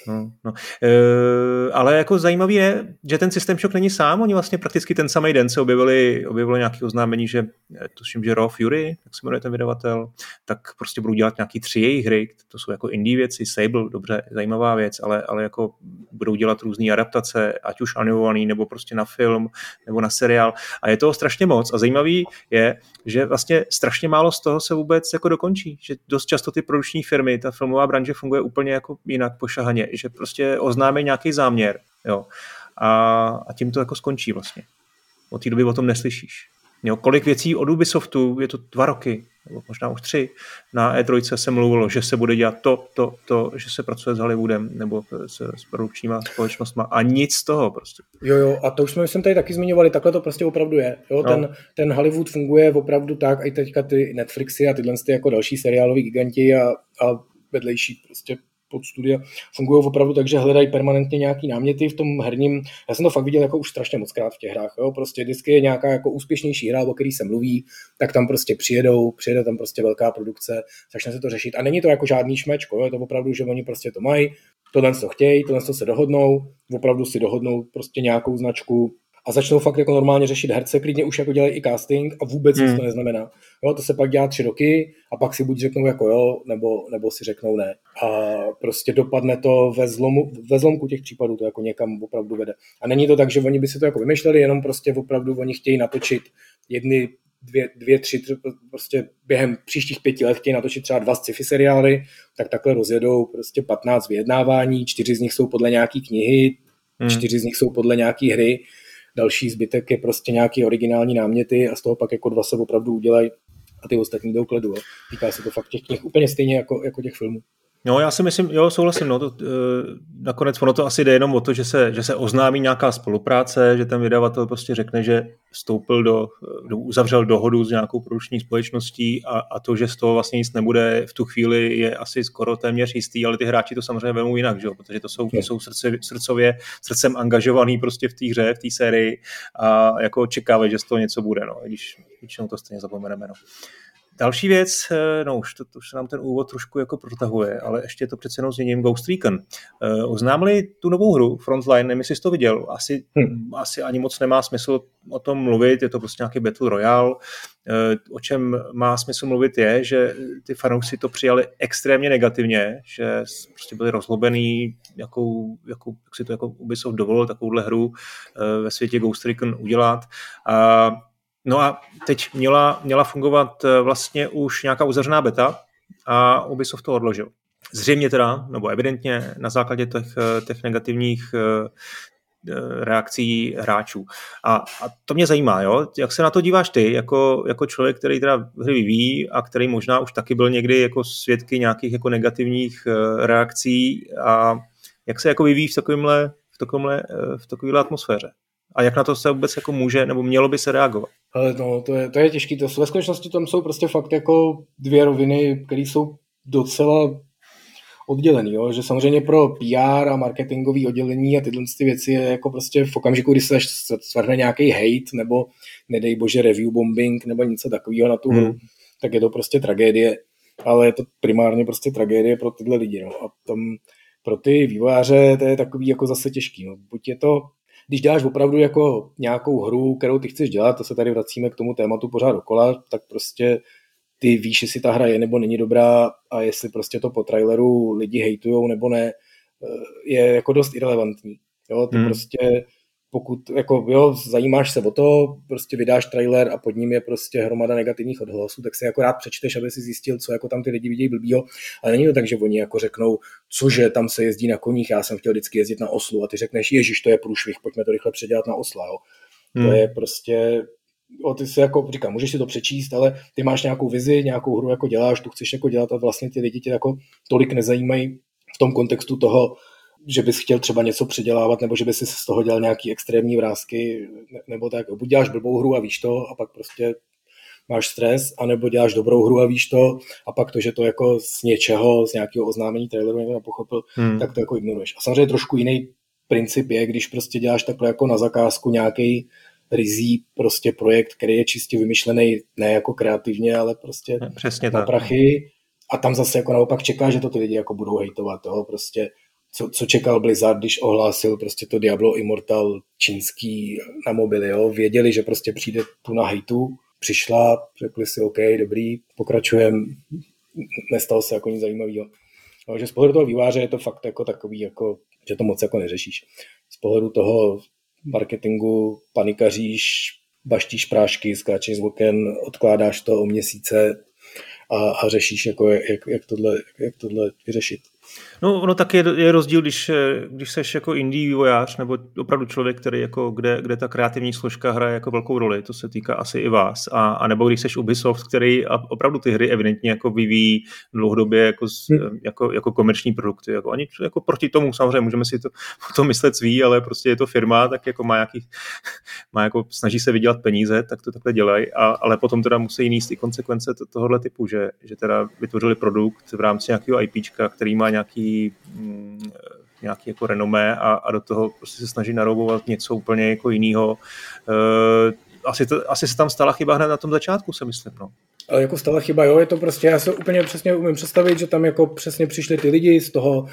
No, no. E, ale jako zajímavý je, že ten systém šok není sám, oni vlastně prakticky ten samý den se objevili, objevilo nějaké oznámení, že eh, tuším, že Raw Fury, jak se jmenuje ten vydavatel, tak prostě budou dělat nějaký tři jejich hry, to jsou jako indie věci, Sable, dobře, zajímavá věc, ale, ale jako budou dělat různé adaptace, ať už animovaný, nebo prostě na film, nebo na seriál. A je toho strašně moc. A zajímavý je, že vlastně strašně málo z toho se vůbec jako dokončí, že dost často ty produční firmy, ta filmová branže funguje úplně jako jinak pošahaně, že prostě oznámí nějaký záměr, jo, a, a tím to jako skončí vlastně. Od té doby o tom neslyšíš. Jo, kolik věcí od Ubisoftu, je to dva roky, nebo možná už tři, na E3 se mluvilo, že se bude dělat to, to, to, že se pracuje s Hollywoodem nebo s, s produkčníma společnostma a nic z toho prostě. Jo, jo, a to už jsme jsem tady taky zmiňovali, takhle to prostě opravdu je. Jo, no. ten, ten Hollywood funguje opravdu tak, i teďka ty Netflixy a tyhle ty jako další seriáloví giganti a, a vedlejší prostě studia fungují opravdu tak, že hledají permanentně nějaký náměty v tom herním. Já jsem to fakt viděl jako už strašně moc krát v těch hrách. Jo? Prostě vždycky je nějaká jako úspěšnější hra, o který se mluví, tak tam prostě přijedou, přijede tam prostě velká produkce, začne se to řešit. A není to jako žádný šmečko, jo? je to opravdu, že oni prostě to mají, tohle to chtějí, tohle to se dohodnou, opravdu si dohodnou prostě nějakou značku, a začnou fakt jako normálně řešit herce, klidně už jako dělají i casting a vůbec hmm. nic to neznamená. Jo, to se pak dělá tři roky a pak si buď řeknou jako jo, nebo, nebo si řeknou ne. A prostě dopadne to ve, zlomu, ve zlomku těch případů, to jako někam opravdu vede. A není to tak, že oni by si to jako vymýšleli, jenom prostě opravdu oni chtějí natočit jedny, dvě, dvě tři, tři, prostě během příštích pěti let chtějí natočit třeba dva sci-fi seriály, tak takhle rozjedou prostě 15 vyjednávání, čtyři z nich jsou podle nějaký knihy, hmm. čtyři z nich jsou podle nějaký hry další zbytek je prostě nějaký originální náměty a z toho pak jako dva se opravdu udělají a ty ostatní jdou k ledu. Týká se to fakt těch knih úplně stejně jako, jako těch filmů. No, já si myslím, jo, souhlasím, no, to, e, nakonec ono to asi jde jenom o to, že se, že se oznámí nějaká spolupráce, že ten vydavatel prostě řekne, že vstoupil do, do uzavřel dohodu s nějakou produční společností a, a to, že z toho vlastně nic nebude v tu chvíli je asi skoro téměř jistý, ale ty hráči to samozřejmě vemou jinak, že jo, protože to jsou, jsou srdce, srdcově, srdcem angažovaný prostě v té hře, v té sérii a jako očekávají, že z toho něco bude, no, když většinou to stejně zapomeneme, no. Další věc, eh, no už, to, to už se nám ten úvod trošku jako protahuje, ale ještě to přece jenom změním Ghost Recon. Uh, oznámili tu novou hru Frontline, nevím, jestli jsi to viděl, asi, hmm. asi ani moc nemá smysl o tom mluvit, je to prostě nějaký Battle Royale. Uh, o čem má smysl mluvit je, že ty fanoušci to přijali extrémně negativně, že prostě byli rozlobený, jakou, jakou, jak si to jako Ubisoft dovolil takovouhle hru uh, ve světě Ghost Recon udělat. Uh, No a teď měla, měla fungovat eh, vlastně už nějaká uzavřená beta a Ubisoft to odložil. Zřejmě teda, nebo evidentně na základě těch, eh, těch negativních eh, reakcí hráčů. A, a to mě zajímá, jo? jak se na to díváš ty, jako, jako člověk, který teda hry vyvíjí a který možná už taky byl někdy jako svědky nějakých jako negativních reakcí a jak se jako vyvíjí v takovémhle, v takovémhle, v takovéhle atmosféře? A jak na to se vůbec jako může, nebo mělo by se reagovat? Ale no, to je, to je těžký. To, ve skutečnosti tam jsou prostě fakt jako dvě roviny, které jsou docela oddělený, jo? že samozřejmě pro PR a marketingové oddělení a tyhle ty věci je jako prostě v okamžiku, kdy se svrhne nějaký hate nebo nedej bože review bombing nebo něco takového na tu hru, hmm. tak je to prostě tragédie, ale je to primárně prostě tragédie pro tyhle lidi. No. A tam pro ty vývojáře to je takový jako zase těžký. No. Buď je to když děláš opravdu jako nějakou hru, kterou ty chceš dělat, to se tady vracíme k tomu tématu pořád dokola, tak prostě ty víš, jestli ta hra je nebo není dobrá a jestli prostě to po traileru lidi hejtujou nebo ne, eh, je jako dost irrelevantní. Jo, ty hmm. prostě pokud jako, jo, zajímáš se o to, prostě vydáš trailer a pod ním je prostě hromada negativních odhlasů, tak si jako rád přečteš, aby si zjistil, co jako tam ty lidi vidějí blbýho. Ale není to tak, že oni jako řeknou, cože tam se jezdí na koních, já jsem chtěl vždycky jezdit na oslu a ty řekneš, ježiš, to je průšvih, pojďme to rychle předělat na osla. Jo. Hmm. To je prostě, o, ty si jako, říkám, můžeš si to přečíst, ale ty máš nějakou vizi, nějakou hru jako děláš, tu chceš jako dělat a vlastně ty lidi tě jako tolik nezajímají v tom kontextu toho, že bys chtěl třeba něco předělávat, nebo že bys si z toho dělal nějaký extrémní vrázky, nebo tak. Buď děláš blbou hru a víš to, a pak prostě máš stres, anebo děláš dobrou hru a víš to, a pak to, že to jako z něčeho, z nějakého oznámení traileru někdo nepochopil, hmm. tak to jako ignoruješ. A samozřejmě trošku jiný princip je, když prostě děláš takhle jako na zakázku nějaký rizí prostě projekt, který je čistě vymyšlený ne jako kreativně, ale prostě Přesně na tak. prachy. A tam zase jako naopak čeká, že to ty lidi jako budou hejtovat. Jo? Prostě co, co čekal Blizzard, když ohlásil prostě to Diablo Immortal čínský na mobily, jo? věděli, že prostě přijde tu na hejtu, přišla, řekli si OK, dobrý, pokračujeme, nestalo se jako nic zajímavého. Takže z pohledu toho výváře je to fakt jako takový, jako, že to moc jako neřešíš. Z pohledu toho marketingu panikaříš, baštíš prášky, skáčeš z oken, odkládáš to o měsíce a, a řešíš, jako, jak, jak, tohle, jak tohle vyřešit. No, ono tak je, je rozdíl, když, když seš jako indie vývojář nebo opravdu člověk, který jako, kde, kde ta kreativní složka hraje jako velkou roli, to se týká asi i vás, a, a nebo když seš Ubisoft, který opravdu ty hry evidentně jako vyvíjí dlouhodobě jako, hmm. jako, jako komerční produkty. Jako, oni jako proti tomu samozřejmě můžeme si to, <laughs> to myslet sví, ale prostě je to firma, tak jako má nějaký, <laughs> má jako, snaží se vydělat peníze, tak to takhle dělají, a, ale potom teda musí níst i konsekvence to, tohohle typu, že, že teda vytvořili produkt v rámci nějakého IPčka, který má nějaký, mm, nějaký jako renomé a, a do toho prostě se snaží naroubovat něco úplně jako jiného. E, asi, to, asi se tam stala chyba hned na tom začátku, se myslím. No. Ale jako stala chyba, jo, je to prostě, já se úplně přesně umím představit, že tam jako přesně přišli ty lidi z toho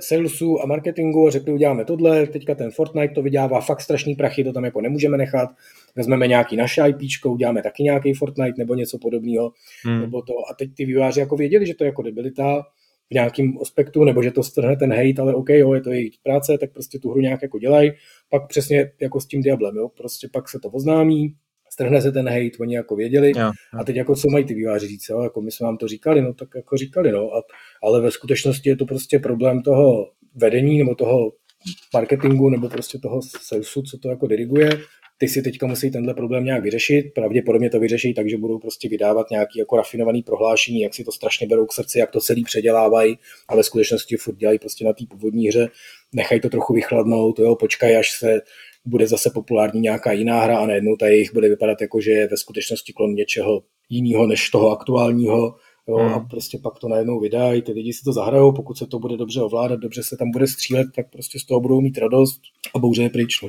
salesu a marketingu a řekli, uděláme tohle, teďka ten Fortnite to vydělává fakt strašný prachy, to tam jako nemůžeme nechat, vezmeme nějaký naše IP, uděláme taky nějaký Fortnite nebo něco podobného, hmm. nebo to, a teď ty výváři jako věděli, že to je jako debilita, v nějakém aspektu, nebo že to strhne ten hate, ale OK, jo, je to jejich práce, tak prostě tu hru nějak jako dělají. Pak přesně jako s tím Diablem, jo, prostě pak se to oznámí, strhne se ten hate, oni jako věděli. Jo, jo. A teď jako co mají ty výváři říct, jo? jako my jsme vám to říkali, no tak jako říkali, no. A, ale ve skutečnosti je to prostě problém toho vedení nebo toho marketingu nebo prostě toho salesu, co to jako diriguje ty si teďka musí tenhle problém nějak vyřešit. Pravděpodobně to vyřeší tak, že budou prostě vydávat nějaký jako rafinovaný prohlášení, jak si to strašně berou k srdci, jak to celý předělávají, ale v skutečnosti furt dělají prostě na té původní hře. Nechají to trochu vychladnout, jo, počkaj, až se bude zase populární nějaká jiná hra a najednou ta jejich bude vypadat jako, že je ve skutečnosti klon něčeho jiného než toho aktuálního. Jo, hmm. a prostě pak to najednou vydají, ty lidi si to zahrajou, pokud se to bude dobře ovládat, dobře se tam bude střílet, tak prostě z toho budou mít radost a bouře je pryč. No.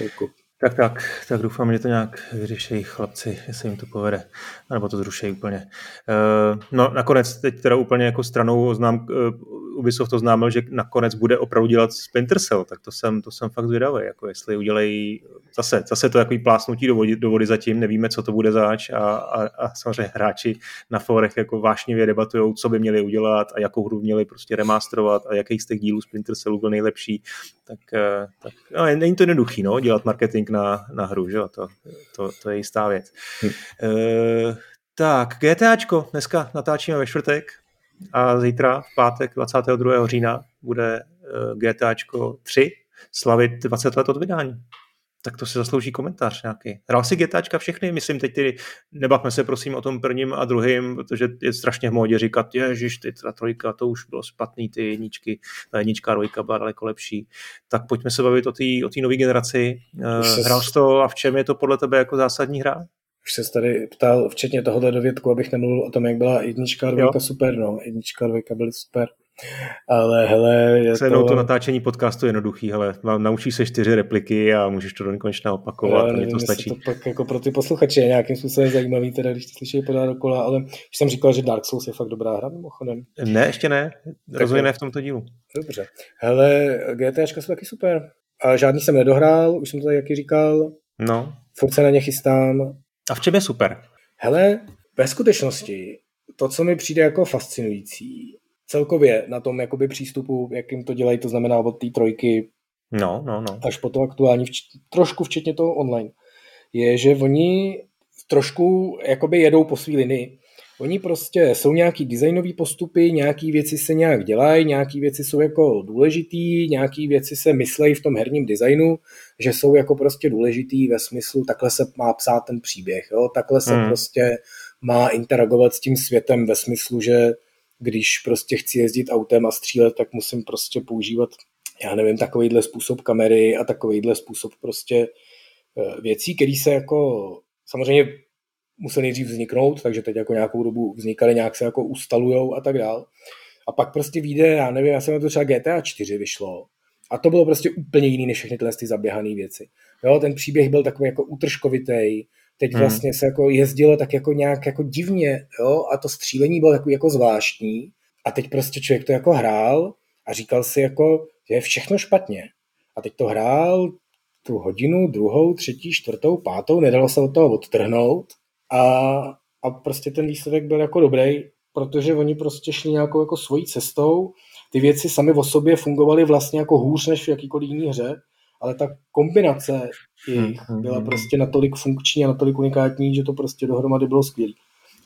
Jako- Tak, tak, tak doufám, že to nějak vyřeší chlapci, že se jim to povede, nebo to zruší úplně. Uh, no nakonec teď teda úplně jako stranou oznám, uh, Ubisoft oznámil, že nakonec bude opravdu dělat Splinter Cell, tak to jsem, to jsem fakt zvědavý, jako jestli udělají zase, zase to takový plásnutí do vody, do vody zatím, nevíme, co to bude zač a, a, a samozřejmě hráči na forech jako vášnivě debatují, co by měli udělat a jakou hru měli prostě remasterovat a jaký z těch dílů Splinter Cellu byl nejlepší, tak, uh, tak no, není to jednoduchý, no, dělat marketing na, na hru, že jo, to, to, to je jistá věc. Hm. Uh, tak, GTAčko, dneska natáčíme ve čtvrtek a zítra, v pátek 22. října, bude uh, GTAčko 3 slavit 20 let od vydání tak to si zaslouží komentář nějaký. Hrál si GTAčka všechny, myslím teď ty, nebavme se prosím o tom prvním a druhým, protože je strašně v módě říkat, ježiš, ty ta trojka, to už bylo špatný, ty jedničky, ta jednička, dvojka byla daleko lepší. Tak pojďme se bavit o té o nové generaci. Uh, hrál jsi to a v čem je to podle tebe jako zásadní hra? Už se tady ptal, včetně tohohle dovědku, abych nemluvil o tom, jak byla jednička a dvojka jo. super, no. Jednička a dvojka byly super. Ale hele, je to... to natáčení podcastu je jednoduchý, hele, naučíš se čtyři repliky a můžeš to do nekonečna opakovat, ale nevím, to stačí. to pak jako pro ty posluchače je nějakým způsobem zajímavý, teda když to slyší podat dokola, ale už jsem říkal, že Dark Souls je fakt dobrá hra mimochodem. Ne, ještě ne, rozhodně ne v tomto dílu. Dobře, hele, GTAčka jsou taky super. A žádný jsem nedohrál, už jsem to tady jaký říkal. No. Furt se na ně chystám. A v čem je super? Hele, ve skutečnosti to, co mi přijde jako fascinující, celkově na tom jakoby přístupu, jakým to dělají, to znamená od té trojky no, no, no. až po to aktuální, vč- trošku včetně toho online, je, že oni trošku jakoby jedou po svý linii. Oni prostě jsou nějaký designové postupy, nějaký věci se nějak dělají, nějaký věci jsou jako důležitý, nějaký věci se myslejí v tom herním designu, že jsou jako prostě důležitý ve smyslu, takhle se má psát ten příběh, jo? takhle se hmm. prostě má interagovat s tím světem ve smyslu, že když prostě chci jezdit autem a střílet, tak musím prostě používat, já nevím, takovýhle způsob kamery a takovýhle způsob prostě eh, věcí, které se jako samozřejmě musel nejdřív vzniknout, takže teď jako nějakou dobu vznikaly, nějak se jako ustalujou a tak dál. A pak prostě vyjde, já nevím, já jsem na to třeba GTA 4 vyšlo. A to bylo prostě úplně jiný než všechny tyhle ty zaběhané věci. Jo, ten příběh byl takový jako útržkovitý, Teď hmm. vlastně se jako jezdilo tak jako nějak jako divně, jo, a to střílení bylo takový jako zvláštní. A teď prostě člověk to jako hrál a říkal si jako, že je všechno špatně. A teď to hrál tu hodinu, druhou, třetí, čtvrtou, pátou, nedalo se od toho odtrhnout a, a prostě ten výsledek byl jako dobrý, protože oni prostě šli nějakou jako svojí cestou, ty věci sami o sobě fungovaly vlastně jako hůř než v jakýkoliv jiný hře, ale ta kombinace jejich hmm, byla hmm, prostě natolik funkční a natolik unikátní, že to prostě dohromady bylo skvělé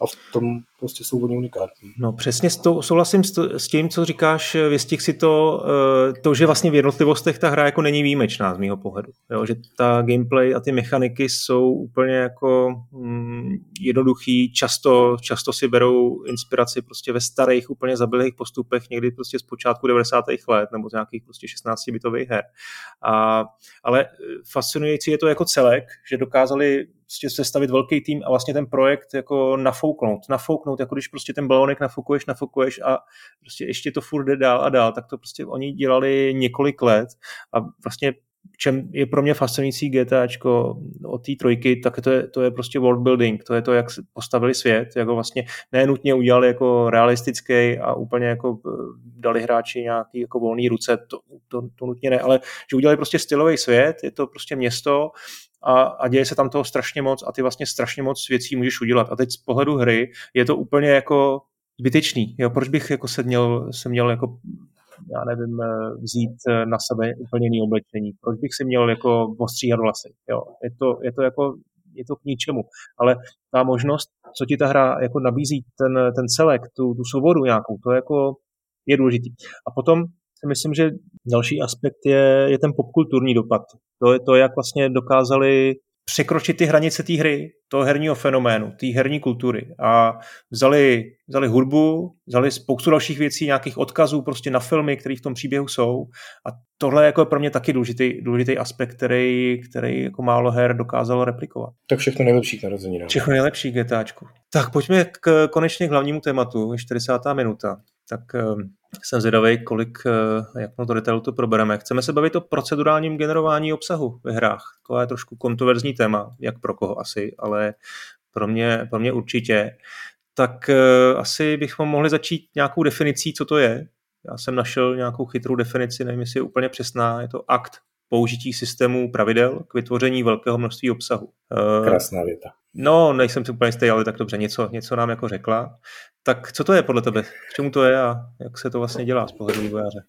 a v tom prostě jsou oni unikátní. No přesně s to, souhlasím s, to, s tím, co říkáš, věstih si to, eh, to, že vlastně v jednotlivostech ta hra jako není výjimečná z mýho pohledu. Jo? Že ta gameplay a ty mechaniky jsou úplně jako mm, jednoduchý, často, často si berou inspiraci prostě ve starých, úplně zabilých postupech, někdy prostě z počátku 90. let nebo z nějakých prostě 16 bitových her. A, ale fascinující je to jako celek, že dokázali prostě sestavit velký tým a vlastně ten projekt jako nafouknout. Nafouknout, jako když prostě ten balonek nafukuješ, nafukuješ a prostě ještě to furt jde dál a dál, tak to prostě oni dělali několik let a vlastně čem je pro mě fascinující GTAčko od té trojky, tak to je, to je prostě world building, to je to, jak postavili svět, jako vlastně nenutně udělali jako realistický a úplně jako eh, dali hráči nějaký jako volný ruce, to, to, to nutně ne, ale že udělali prostě stylový svět, je to prostě město a, a děje se tam toho strašně moc a ty vlastně strašně moc věcí můžeš udělat. A teď z pohledu hry je to úplně jako zbytečný. Jo, proč bych jako se měl, se měl jako já nevím, eh, vzít eh, na sebe úplně jiný oblečení. Proč bych si měl jako ostříhat vlasy? Jo, je to, je to jako je to k ničemu. Ale ta možnost, co ti ta hra jako nabízí, ten, ten celek, tu, tu svobodu nějakou, to jako je důležitý. A potom si myslím, že další aspekt je, je ten popkulturní dopad. To je to, jak vlastně dokázali překročit ty hranice té hry, toho herního fenoménu, té herní kultury a vzali, vzali hudbu, vzali spoustu dalších věcí, nějakých odkazů prostě na filmy, které v tom příběhu jsou a tohle je jako pro mě taky důležitý, důležitý aspekt, který, který jako málo her dokázalo replikovat. Tak všechno nejlepší k narozeninám. Všechno nejlepší GTAčku. Tak pojďme k, konečně k hlavnímu tématu, 40. minuta. Tak jsem zvědavý, kolik, jak na to detailu to probereme. Chceme se bavit o procedurálním generování obsahu ve hrách. To je trošku kontroverzní téma, jak pro koho asi, ale pro mě, pro mě určitě. Tak asi bychom mohli začít nějakou definicí, co to je. Já jsem našel nějakou chytrou definici, nevím, jestli je úplně přesná. Je to akt použití systému pravidel k vytvoření velkého množství obsahu. Eh, Krásná věta. No, nejsem si úplně jistý, ale tak dobře, něco, něco nám jako řekla. Tak co to je podle tebe? K čemu to je a jak se to vlastně dělá z pohledu vývojáře?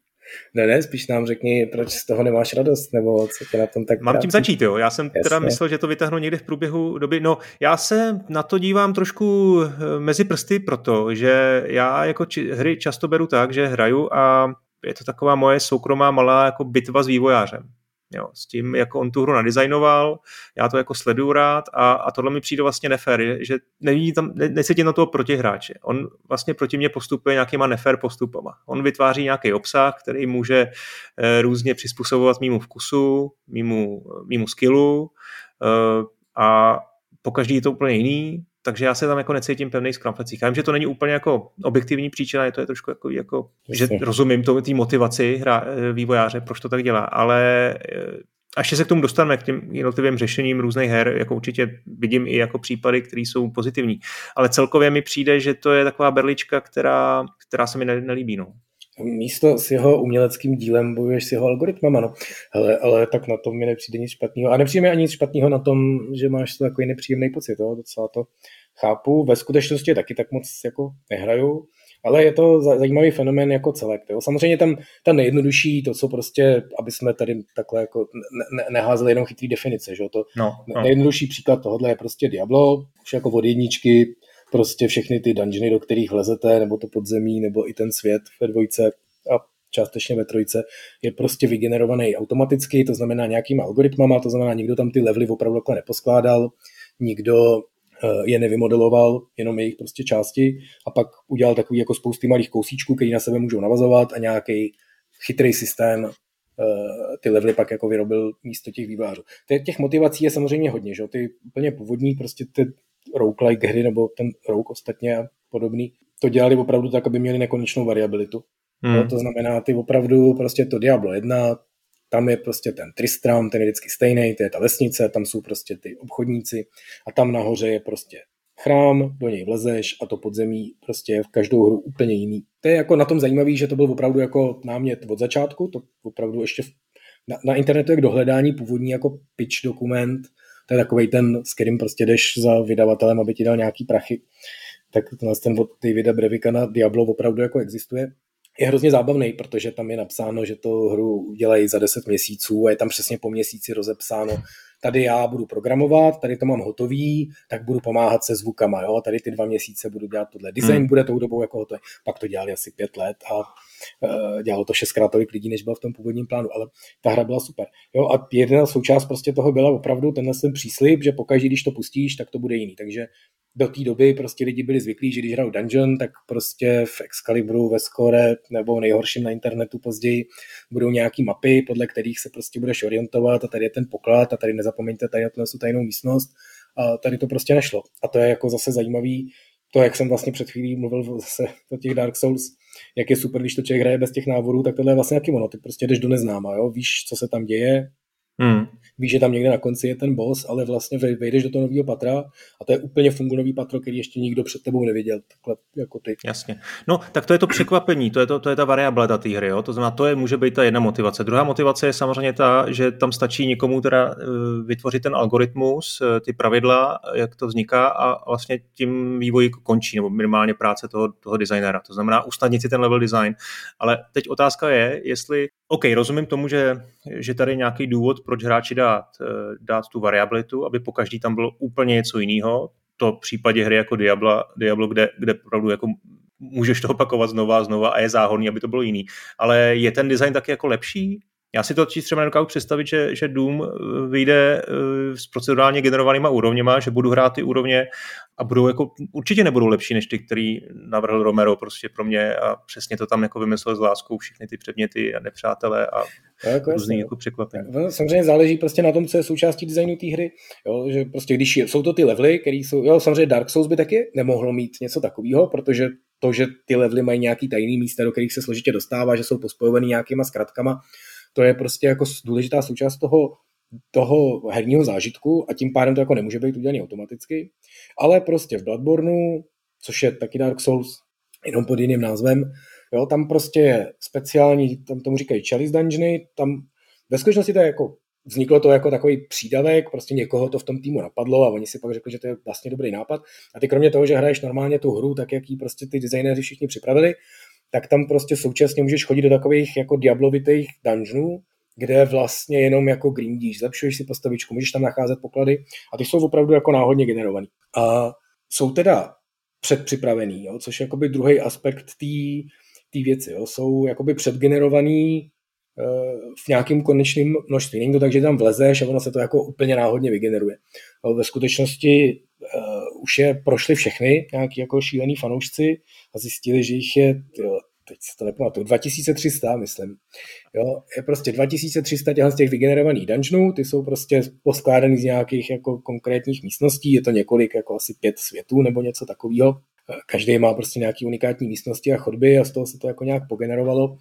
Ne, ne, spíš nám řekni, proč z toho nemáš radost, nebo co tě na tom tak Mám tím začít, jo. Já jsem Jasně. teda myslel, že to vytáhnu někdy v průběhu doby. No, já se na to dívám trošku eh, mezi prsty, protože já jako či, hry často beru tak, že hraju a je to taková moje soukromá malá jako bitva s vývojářem. Jo, s tím, jak on tu hru nadizajnoval, já to jako sleduju rád a, a tohle mi přijde vlastně nefér, že nevidí tam, ne, necítím na toho protihráče. On vlastně proti mě postupuje nějakýma nefér postupama. On vytváří nějaký obsah, který může e, různě přizpůsobovat mýmu vkusu, mýmu, mýmu skillu e, a po každý je to úplně jiný, takže já se tam jako necítím pevný z kramflecích. Já vím, že to není úplně jako objektivní příčina, je to je trošku jako, jako že rozumím to, té motivaci hra, eh, vývojáře, proč to tak dělá, ale eh, až se k tomu dostaneme, k těm jednotlivým řešením různých her, jako určitě vidím i jako případy, které jsou pozitivní. Ale celkově mi přijde, že to je taková berlička, která, která se mi nelíbí. No místo s jeho uměleckým dílem bojuješ s jeho algoritmama, no. Ale, ale tak na tom mi nepřijde nic špatného. A nepřijde mi ani nic špatného na tom, že máš takový nepříjemný pocit, jo? docela to chápu. Ve skutečnosti taky tak moc jako nehraju, ale je to zajímavý fenomén jako celek. Jo. Samozřejmě tam ta nejjednodušší, to, co prostě, aby jsme tady takhle jako ne, ne, neházeli jenom chytrý definice, že to no, no. nejjednodušší příklad tohohle je prostě Diablo, už jako od jedničky, prostě všechny ty dungeony, do kterých vlezete, nebo to podzemí, nebo i ten svět ve dvojce a částečně ve trojce, je prostě vygenerovaný automaticky, to znamená nějakýma algoritmama, to znamená, nikdo tam ty levely opravdu takhle neposkládal, nikdo eh, je nevymodeloval, jenom jejich prostě části a pak udělal takový jako spousty malých kousíčků, který na sebe můžou navazovat a nějaký chytrý systém eh, ty levely pak jako vyrobil místo těch vývářů. Těch motivací je samozřejmě hodně, že? ty úplně původní prostě ty roguelike hry, nebo ten rogue ostatně a podobný, to dělali opravdu tak, aby měli nekonečnou variabilitu. Hmm. No, to znamená, ty opravdu prostě to Diablo 1, tam je prostě ten Tristram, ten je vždycky stejný, to je ta vesnice, tam jsou prostě ty obchodníci a tam nahoře je prostě chrám, do něj vlezeš a to podzemí prostě je v každou hru úplně jiný. To je jako na tom zajímavý, že to byl opravdu jako námět od začátku, to opravdu ještě v, na, na internetu je k dohledání původní jako pitch dokument, to je takový ten, s kterým prostě jdeš za vydavatelem, aby ti dal nějaký prachy. Tak tenhle ten od Davida Brevika na Diablo opravdu jako existuje. Je hrozně zábavný, protože tam je napsáno, že to hru udělají za 10 měsíců a je tam přesně po měsíci rozepsáno, tady já budu programovat, tady to mám hotový, tak budu pomáhat se zvukama, jo, tady ty dva měsíce budu dělat tohle. Design hmm. bude tou dobou jako hotový. Pak to dělali asi pět let a dělalo to šestkrát tolik lidí, než bylo v tom původním plánu, ale ta hra byla super. Jo, a jedna součást prostě toho byla opravdu tenhle ten příslip, že pokaždé, když to pustíš, tak to bude jiný. Takže do té doby prostě lidi byli zvyklí, že když hrajou Dungeon, tak prostě v Excalibru, ve Score nebo nejhorším na internetu později budou nějaký mapy, podle kterých se prostě budeš orientovat a tady je ten poklad a tady nezapomeňte tady na tu tajnou místnost a tady to prostě nešlo. A to je jako zase zajímavý, to, jak jsem vlastně před chvílí mluvil zase o těch Dark Souls, jak je super, když to člověk hraje bez těch návodů, tak tohle je vlastně jaký ono, ty prostě jdeš do neznáma, jo? víš, co se tam děje, Hmm. Víš, že tam někde na konci je ten boss, ale vlastně vejdeš do toho nového patra a to je úplně fungulový patro, který ještě nikdo před tebou neviděl, takhle jako ty. Jasně. No, tak to je to překvapení, to je, to, to je ta variabilita té hry, jo? to znamená, to je, může být ta jedna motivace. Druhá motivace je samozřejmě ta, že tam stačí někomu teda eh, vytvořit ten algoritmus, eh, ty pravidla, jak to vzniká a vlastně tím vývoj končí, nebo minimálně práce toho, toho designéra. To znamená usnadnit si ten level design. Ale teď otázka je, jestli OK, rozumím tomu, že, že tady je nějaký důvod, proč hráči dát, eh, dát tu variabilitu, aby po každý tam bylo úplně něco jiného. To v případě hry jako Diablo, Diablo kde, kde opravdu jako můžeš to opakovat znova a znova a je záhodný, aby to bylo jiný. Ale je ten design taky jako lepší? Já si to třeba nedokážu představit, že, že Doom eh, vyjde eh, s procedurálně generovanýma úrovněma, že budu hrát ty úrovně a budou jako, určitě nebudou lepší než ty, který navrhl Romero prostě pro mě a přesně to tam jako vymyslel s láskou všechny ty předměty a nepřátelé a jako různý jako překvapení. No, samozřejmě záleží prostě na tom, co je součástí designu té hry. Jo, že prostě když jsou to ty levely, které jsou, jo, samozřejmě Dark Souls by taky nemohlo mít něco takového, protože to, že ty levely mají nějaký tajný místa, do kterých se složitě dostává, že jsou pospojovaný nějakýma zkratkama, to je prostě jako důležitá součást toho, toho herního zážitku a tím pádem to jako nemůže být udělané automaticky. Ale prostě v Bloodborneu, což je taky Dark Souls, jenom pod jiným názvem, jo, tam prostě je speciální, tam tomu říkají chalice dungeony, tam ve skutečnosti to je jako vzniklo to jako takový přídavek, prostě někoho to v tom týmu napadlo a oni si pak řekli, že to je vlastně dobrý nápad. A ty kromě toho, že hraješ normálně tu hru, tak jak ji prostě ty designéři všichni připravili, tak tam prostě současně můžeš chodit do takových jako diablovitých dungeonů, kde vlastně jenom jako grindíš, zlepšuješ si postavičku, můžeš tam nacházet poklady a ty jsou opravdu jako náhodně generovaný. A jsou teda předpřipravený, jo, což je jakoby druhý aspekt té věci. Jo. Jsou jakoby předgenerovaný v nějakém konečném množství. Není to tak, že tam vlezeš a ono se to jako úplně náhodně vygeneruje. Ve skutečnosti uh, už je prošli všechny nějaký jako šílený fanoušci a zjistili, že jich je, jo, teď se to nepamatuju, 2300, myslím. Jo, je prostě 2300 těch, z těch vygenerovaných dungeonů, ty jsou prostě poskládaný z nějakých jako konkrétních místností, je to několik, jako asi pět světů nebo něco takového. Každý má prostě nějaký unikátní místnosti a chodby a z toho se to jako nějak pogenerovalo.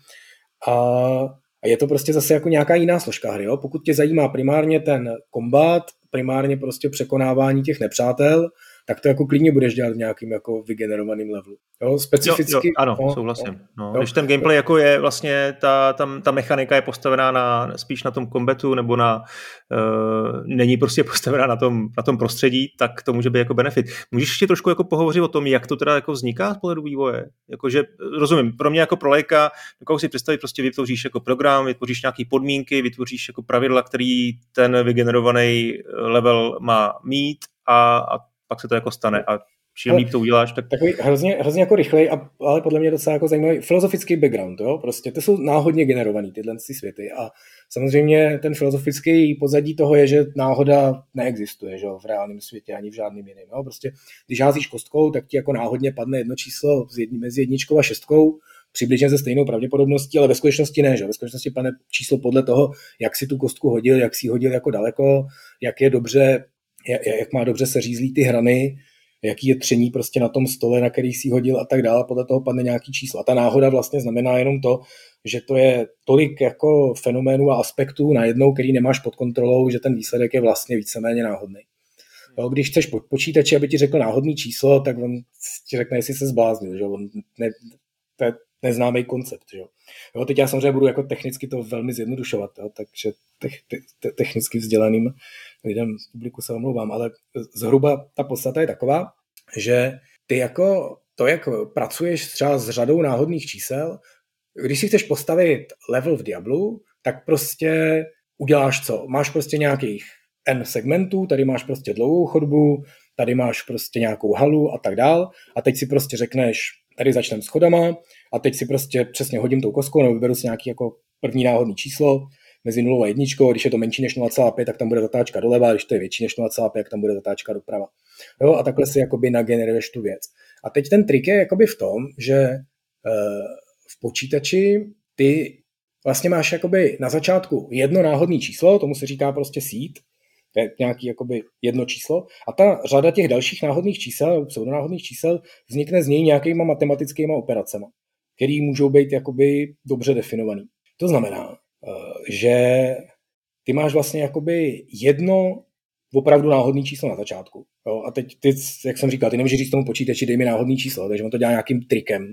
A a je to prostě zase jako nějaká jiná složka hry. Jo? Pokud tě zajímá primárně ten kombat, primárně prostě překonávání těch nepřátel, tak to jako klidně budeš dělat v nějakým jako vygenerovaným levelu. Jo, specificky. Jo, jo, ano, no, souhlasím. No, jo. Když ten gameplay jako je vlastně, ta, tam, ta mechanika je postavená na, spíš na tom kombatu nebo na, uh, není prostě <laughs> postavená na tom, na tom prostředí, tak to může být jako benefit. Můžeš ještě trošku jako pohovořit o tom, jak to teda jako vzniká z pohledu vývoje? Jakože, rozumím, pro mě jako pro lajka, jako si představit, prostě vytvoříš jako program, vytvoříš nějaké podmínky, vytvoříš jako pravidla, který ten vygenerovaný level má mít a, a pak se to jako stane a čím líp to uděláš, tak... Takový hrozně, hrozně jako rychlej, a, ale podle mě docela jako zajímavý filozofický background, jo? prostě to jsou náhodně generovaný tyhle ty světy a samozřejmě ten filozofický pozadí toho je, že náhoda neexistuje že? v reálném světě ani v žádném jiném. Jo? Prostě když házíš kostkou, tak ti jako náhodně padne jedno číslo mezi jedničkou a šestkou, přibližně se stejnou pravděpodobností, ale ve skutečnosti ne, že? ve skutečnosti pane číslo podle toho, jak si tu kostku hodil, jak si hodil jako daleko, jak je dobře jak má dobře se řízlí ty hrany, jaký je tření prostě na tom stole, na který si hodil a tak dále, podle toho padne nějaký číslo. A ta náhoda vlastně znamená jenom to, že to je tolik jako fenoménů a aspektů najednou, který nemáš pod kontrolou, že ten výsledek je vlastně víceméně náhodný. Jo, když chceš po počítači, aby ti řekl náhodný číslo, tak on ti řekne, jestli se zbláznil. Že? On ne, to je neznámý koncept. Že? Jo, teď já samozřejmě budu jako technicky to velmi zjednodušovat, jo? takže te, te, te, technicky vzdělaným lidem z publiku se omlouvám, ale zhruba ta podstata je taková, že ty jako to, jak pracuješ třeba s řadou náhodných čísel, když si chceš postavit level v Diablu, tak prostě uděláš co? Máš prostě nějakých N segmentů, tady máš prostě dlouhou chodbu, tady máš prostě nějakou halu a tak dál a teď si prostě řekneš, tady začneme s chodama a teď si prostě přesně hodím tou kostkou nebo vyberu si nějaký jako první náhodný číslo mezi 0 a 1, když je to menší než 0,5, tak tam bude zatáčka doleva, když to je větší než 0,5, tak tam bude zatáčka doprava. Jo, a takhle si jakoby nageneruješ tu věc. A teď ten trik je jakoby v tom, že e, v počítači ty vlastně máš jakoby na začátku jedno náhodné číslo, tomu se říká prostě sít, to je nějaký jakoby jedno číslo, a ta řada těch dalších náhodných čísel, pseudonáhodných čísel, vznikne z něj nějakýma matematickými operacemi, které můžou být jakoby dobře definovaný. To znamená, Eh, že ty máš vlastně jakoby jedno opravdu náhodný číslo na začátku. Jo? A teď, ty, jak jsem říkal, ty nemůžeš říct tomu počítači, dej mi náhodný číslo, takže on to dělá nějakým trikem,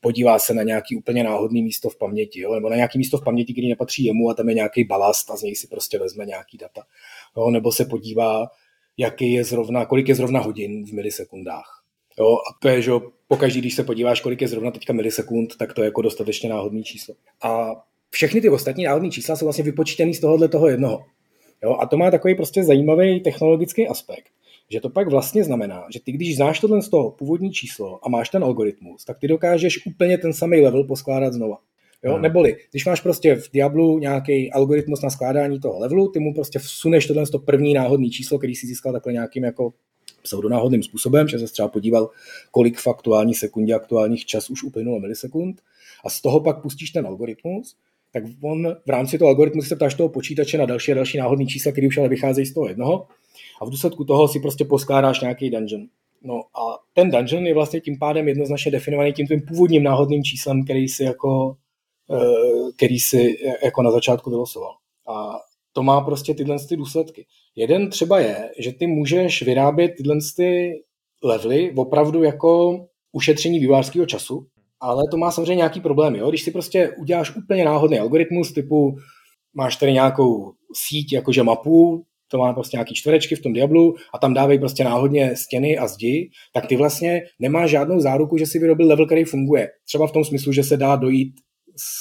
podívá se na nějaký úplně náhodný místo v paměti, jo? nebo na nějaký místo v paměti, který nepatří jemu a tam je nějaký balast a z něj si prostě vezme nějaký data. Jo? Nebo se podívá, jaký je zrovna, kolik je zrovna hodin v milisekundách. Jo? A to je, že pokaždý, když se podíváš, kolik je zrovna teďka milisekund, tak to je jako dostatečně náhodný číslo. A všechny ty ostatní náhodné čísla jsou vlastně vypočítané z tohohle toho jednoho. Jo? A to má takový prostě zajímavý technologický aspekt, že to pak vlastně znamená, že ty když znáš tohle z toho původní číslo a máš ten algoritmus, tak ty dokážeš úplně ten samý level poskládat znova. Jo? Hmm. Neboli, když máš prostě v Diablu nějaký algoritmus na skládání toho levelu, ty mu prostě vsuneš tohle to první náhodný číslo, který si získal takhle nějakým jako pseudonáhodným způsobem, že se třeba podíval, kolik v aktuální sekundě aktuálních čas už uplynulo milisekund a z toho pak pustíš ten algoritmus tak on v rámci toho algoritmu se ptáš toho počítače na další a další náhodný čísla, který už ale vycházejí z toho jednoho a v důsledku toho si prostě poskládáš nějaký dungeon. No a ten dungeon je vlastně tím pádem jednoznačně definovaný tím tvým původním náhodným číslem, který si jako, eh, který si jako na začátku vylosoval. A to má prostě tyhle ty důsledky. Jeden třeba je, že ty můžeš vyrábět tyhle ty levely opravdu jako ušetření vývářského času, ale to má samozřejmě nějaký problém. Jo? Když si prostě uděláš úplně náhodný algoritmus typu máš tady nějakou síť, jakože mapu, to má prostě nějaký čtverečky v tom Diablu a tam dávají prostě náhodně stěny a zdi, tak ty vlastně nemáš žádnou záruku, že si vyrobil level, který funguje. Třeba v tom smyslu, že se dá dojít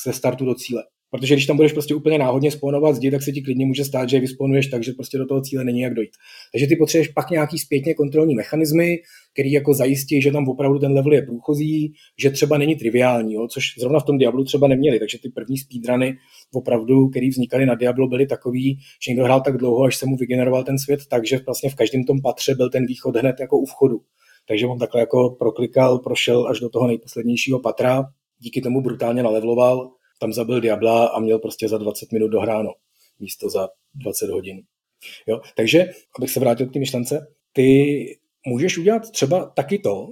ze startu do cíle. Protože když tam budeš prostě úplně náhodně spawnovat zdi, tak se ti klidně může stát, že je vysponuješ tak, že prostě do toho cíle není jak dojít. Takže ty potřebuješ pak nějaký zpětně kontrolní mechanismy, který jako zajistí, že tam opravdu ten level je průchozí, že třeba není triviální, jo, což zrovna v tom Diablu třeba neměli. Takže ty první speedruny opravdu, který vznikaly na Diablo, byly takový, že někdo hrál tak dlouho, až se mu vygeneroval ten svět, takže vlastně v každém tom patře byl ten východ hned jako u vchodu. Takže on takhle jako proklikal, prošel až do toho nejposlednějšího patra, díky tomu brutálně nalevloval, tam zabil Diabla a měl prostě za 20 minut dohráno, místo za 20 hodin. Jo? Takže, abych se vrátil k té myšlence, ty můžeš udělat třeba taky to,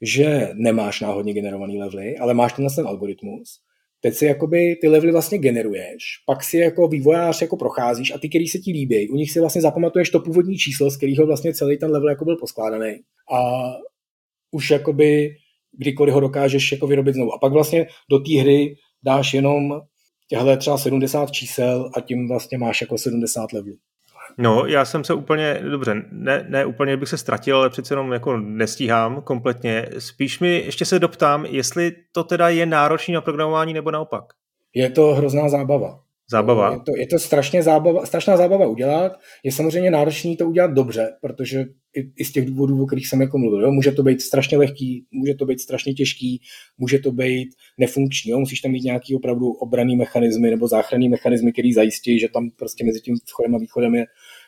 že nemáš náhodně generovaný levely, ale máš ten ten algoritmus. Teď si jakoby ty levely vlastně generuješ, pak si jako vývojář jako procházíš a ty, který se ti líbí, u nich si vlastně zapamatuješ to původní číslo, z kterého vlastně celý ten level jako byl poskládaný. A už jakoby kdykoliv ho dokážeš jako vyrobit znovu. A pak vlastně do té hry dáš jenom těhle třeba 70 čísel a tím vlastně máš jako 70 levelů. No, já jsem se úplně, dobře, ne, ne úplně bych se ztratil, ale přece jenom jako nestíhám kompletně. Spíš mi ještě se doptám, jestli to teda je náročný na programování nebo naopak. Je to hrozná zábava. Zábava. Je to, je to strašně zábava, strašná zábava udělat. Je samozřejmě náročný to udělat dobře, protože i, i z těch důvodů, o kterých jsem jako mluvil. Jo? Může to být strašně lehký, může to být strašně těžký, může to být nefunkční. Jo? Musíš tam mít nějaký opravdu obraný mechanismy nebo záchranný mechanismy, který zajistí, že tam prostě mezi tím vchodem a východem je,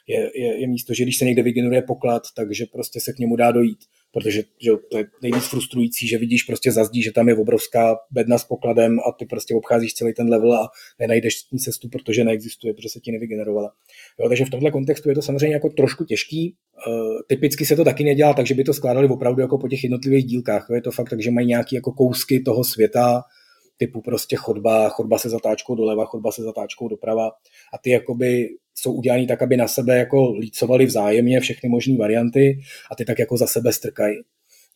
je, je, je místo, že když se někde vygeneruje poklad, takže prostě se k němu dá dojít protože že to je nejvíc frustrující, že vidíš prostě zazdí, že tam je obrovská bedna s pokladem a ty prostě obcházíš celý ten level a nenajdeš ní cestu, protože neexistuje, protože se ti nevygenerovala. Jo, takže v tomhle kontextu je to samozřejmě jako trošku těžký. Uh, typicky se to taky nedělá, takže by to skládali opravdu jako po těch jednotlivých dílkách. Jo. Je to fakt tak, že mají nějaké jako kousky toho světa, typu prostě chodba, chodba se zatáčkou doleva, chodba se zatáčkou doprava a ty jakoby jsou udělaný tak, aby na sebe jako lícovali vzájemně všechny možné varianty a ty tak jako za sebe strkají.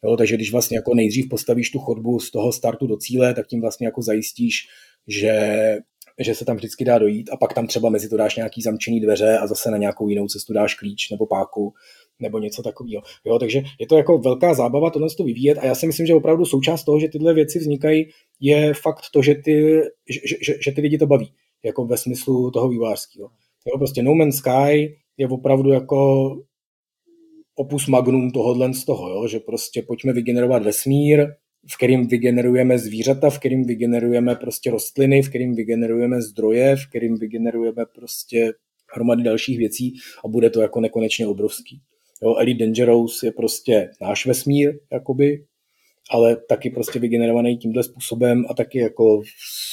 Jo, takže když vlastně jako nejdřív postavíš tu chodbu z toho startu do cíle, tak tím vlastně jako zajistíš, že, že se tam vždycky dá dojít a pak tam třeba mezi to dáš nějaký zamčený dveře a zase na nějakou jinou cestu dáš klíč nebo páku nebo něco takového. Jo, takže je to jako velká zábava tohle to vyvíjet a já si myslím, že opravdu součást toho, že tyhle věci vznikají, je fakt to, že ty, že, že, že ty lidi to baví, jako ve smyslu toho vývářského. Jo, prostě No Man's Sky je opravdu jako opus magnum tohohle z toho, jo? že prostě pojďme vygenerovat vesmír, v kterým vygenerujeme zvířata, v kterým vygenerujeme prostě rostliny, v kterým vygenerujeme zdroje, v kterým vygenerujeme prostě hromady dalších věcí a bude to jako nekonečně obrovský. Jo, Elite Dangerous je prostě náš vesmír, jakoby, ale taky prostě vygenerovaný tímhle způsobem a taky jako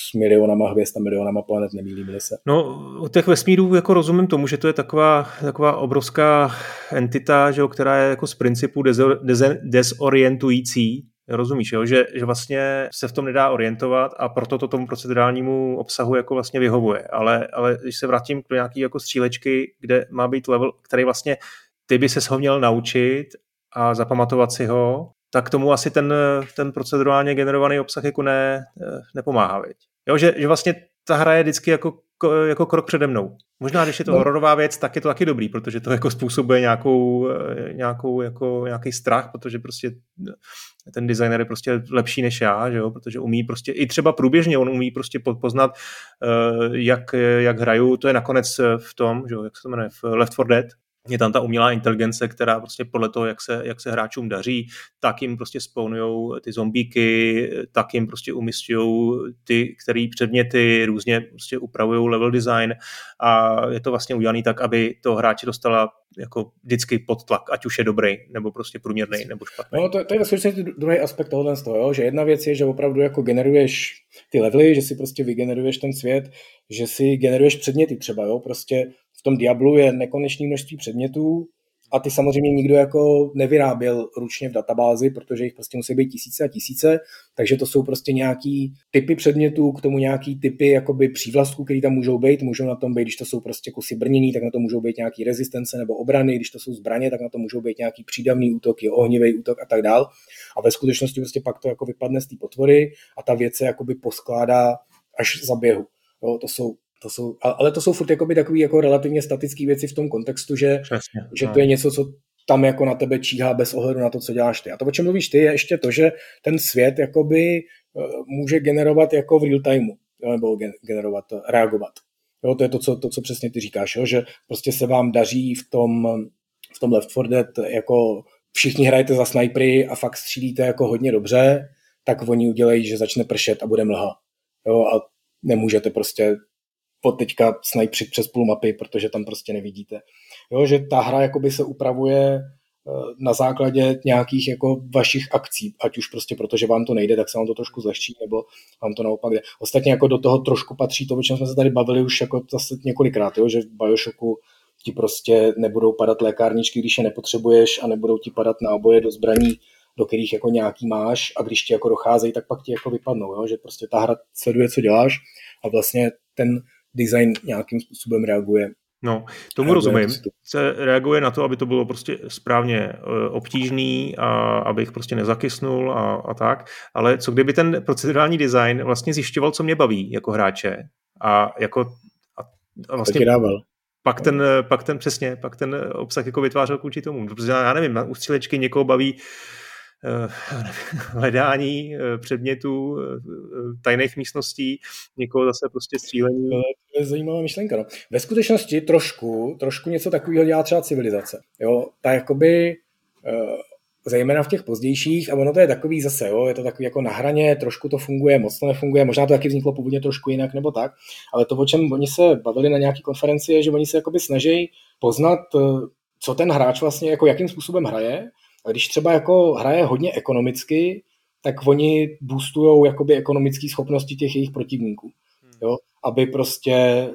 s milionama hvězd a milionama planet, nemýlím se. No, u těch vesmírů jako rozumím tomu, že to je taková, taková obrovská entita, že jo, která je jako z principu dezor, dezorientující, Rozumíš, jo? Že, že vlastně se v tom nedá orientovat a proto to tomu procedurálnímu obsahu jako vlastně vyhovuje. Ale, ale když se vrátím k nějaký jako střílečky, kde má být level, který vlastně ty by se ho měl naučit a zapamatovat si ho, tak tomu asi ten, ten procedurálně generovaný obsah jako ne, nepomáhá. Viď? Jo, že, že vlastně ta hra je vždycky jako, jako krok přede mnou. Možná, když je to no. hororová věc, tak je to taky dobrý, protože to jako způsobuje nějakou, nějakou, jako, nějaký strach, protože prostě ten designer je prostě lepší než já, že jo? protože umí prostě, i třeba průběžně, on umí prostě poznat, jak, jak hraju, to je nakonec v tom, že jo? jak se to jmenuje, v Left 4 Dead, je tam ta umělá inteligence, která prostě podle toho, jak se, jak se hráčům daří, tak jim prostě spounujou ty zombíky, tak jim prostě umistují ty, který předměty různě prostě upravují level design a je to vlastně udělané tak, aby to hráči dostala jako vždycky pod tlak, ať už je dobrý, nebo prostě průměrný, nebo špatný. No to, to je vlastně druhý aspekt tohohle z toho, že jedna věc je, že opravdu jako generuješ ty levely, že si prostě vygeneruješ ten svět, že si generuješ předměty třeba, jo, prostě v tom Diablu je nekonečné množství předmětů a ty samozřejmě nikdo jako nevyráběl ručně v databázi, protože jich prostě musí být tisíce a tisíce, takže to jsou prostě nějaký typy předmětů, k tomu nějaký typy jakoby přívlastků, které tam můžou být, můžou na tom být, když to jsou prostě kusy brnění, tak na to můžou být nějaký rezistence nebo obrany, když to jsou zbraně, tak na to můžou být nějaký přídavný útoky, ohnivý útok a tak dál. A ve skutečnosti prostě pak to jako vypadne z té potvory a ta věc se jakoby poskládá až za běhu. Jo, to jsou to jsou, ale to jsou furt jakoby takový jako relativně statické věci v tom kontextu, že, Přesně, že no. to je něco, co tam jako na tebe číhá bez ohledu na to, co děláš ty. A to, o čem mluvíš ty, je ještě to, že ten svět jakoby eh, může generovat jako v real timeu, nebo generovat, reagovat. Jo, to je to co, to, co přesně ty říkáš, jo, že prostě se vám daří v tom, v tom Left 4 Dead jako všichni hrajete za snipery a fakt střílíte jako hodně dobře, tak oni udělají, že začne pršet a bude mlha. Jo, a nemůžete prostě po teďka snajpřit přes půl mapy, protože tam prostě nevidíte. Jo, že ta hra jakoby se upravuje eh, na základě nějakých jako vašich akcí, ať už prostě protože vám to nejde, tak se vám to trošku zlehčí, nebo vám to naopak jde. Ostatně jako do toho trošku patří to, o čem jsme se tady bavili už jako zase několikrát, jo, že v Bioshocku ti prostě nebudou padat lékárničky, když je nepotřebuješ a nebudou ti padat náboje do zbraní, do kterých jako nějaký máš a když ti jako docházejí, tak pak ti jako vypadnou, jo? že prostě ta hra sleduje, co děláš a vlastně ten design nějakým způsobem reaguje. No, tomu reaguje rozumím. Se reaguje na to, aby to bylo prostě správně e, obtížný a abych prostě nezakysnul a, a tak, ale co kdyby ten procedurální design vlastně zjišťoval, co mě baví jako hráče a jako a, a vlastně pak ten, pak ten přesně, pak ten obsah jako vytvářel k tomu. Protože já nevím, na ústřelečky někoho baví Eh, <laughs> hledání eh, předmětů, eh, tajných místností, někoho zase prostě střílení. To je zajímavá myšlenka. No. Ve skutečnosti trošku, trošku něco takového dělá třeba civilizace. Jo? Ta jakoby zejména v těch pozdějších, a ono to je takový zase, jo, je to takový jako na hraně, trošku to funguje, moc to nefunguje, možná to taky vzniklo původně trošku jinak nebo tak, ale to, o čem oni se bavili na nějaké konferenci, je, že oni se jakoby snaží poznat, co ten hráč vlastně, jako jakým způsobem hraje a když třeba jako hraje hodně ekonomicky, tak oni boostují jakoby ekonomické schopnosti těch jejich protivníků. Hmm. Jo? Aby prostě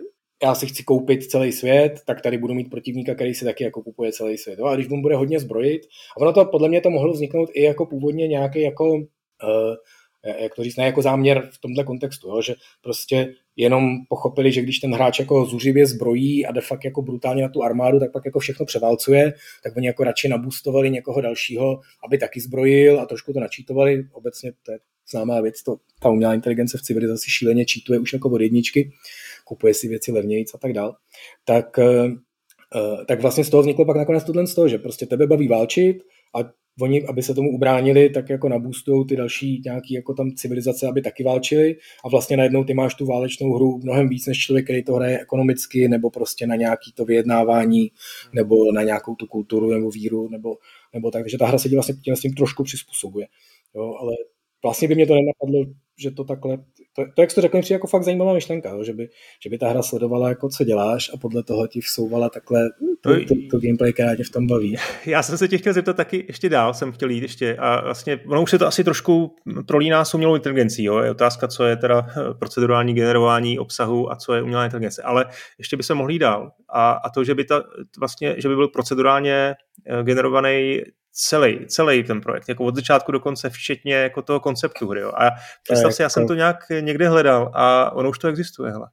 já si chci koupit celý svět, tak tady budu mít protivníka, který si taky jako kupuje celý svět. Jo? A když mu bude hodně zbrojit, a ono to podle mě to mohlo vzniknout i jako původně nějaký jako uh, jak to říct, ne jako záměr v tomhle kontextu, jo? že prostě jenom pochopili, že když ten hráč jako zuřivě zbrojí a de facto jako brutálně na tu armádu, tak pak jako všechno převálcuje, tak oni jako radši nabustovali někoho dalšího, aby taky zbrojil a trošku to načítovali. Obecně to je známá věc, to, ta umělá inteligence v civilizaci šíleně čítuje už jako od jedničky, kupuje si věci levnějíc a tak dál. Tak, eh, eh, tak vlastně z toho vzniklo pak nakonec tohle z toho, že prostě tebe baví válčit a oni, aby se tomu ubránili, tak jako nabůstují ty další nějaký jako tam civilizace, aby taky válčili a vlastně najednou ty máš tu válečnou hru mnohem víc než člověk, který to hraje ekonomicky nebo prostě na nějaký to vyjednávání nebo na nějakou tu kulturu nebo víru nebo, nebo tak, takže ta hra se vlastně tím, tím trošku přizpůsobuje. Jo, ale vlastně by mě to nenapadlo, že to takhle, to, to jak jsi to řekl, jako fakt zajímavá myšlenka, že, by, že by ta hra sledovala, jako co děláš a podle toho ti vsouvala takhle to, to, to gameplay, která tě v tom baví. <laughs> Já jsem se tě chtěl zeptat taky ještě dál, jsem chtěl jít ještě a vlastně, ono už se to asi trošku prolíná s umělou inteligencí, jo? je otázka, co je teda eh, procedurální generování obsahu a co je umělá inteligence, ale ještě by se mohli jít dál a, a to, že by, ta, vlastně, že by byl procedurálně eh, generovaný celý, celý ten projekt, jako od začátku do konce, včetně jako toho konceptu hry. Jo. A představ si, já jsem to nějak někde hledal a ono už to existuje, hele.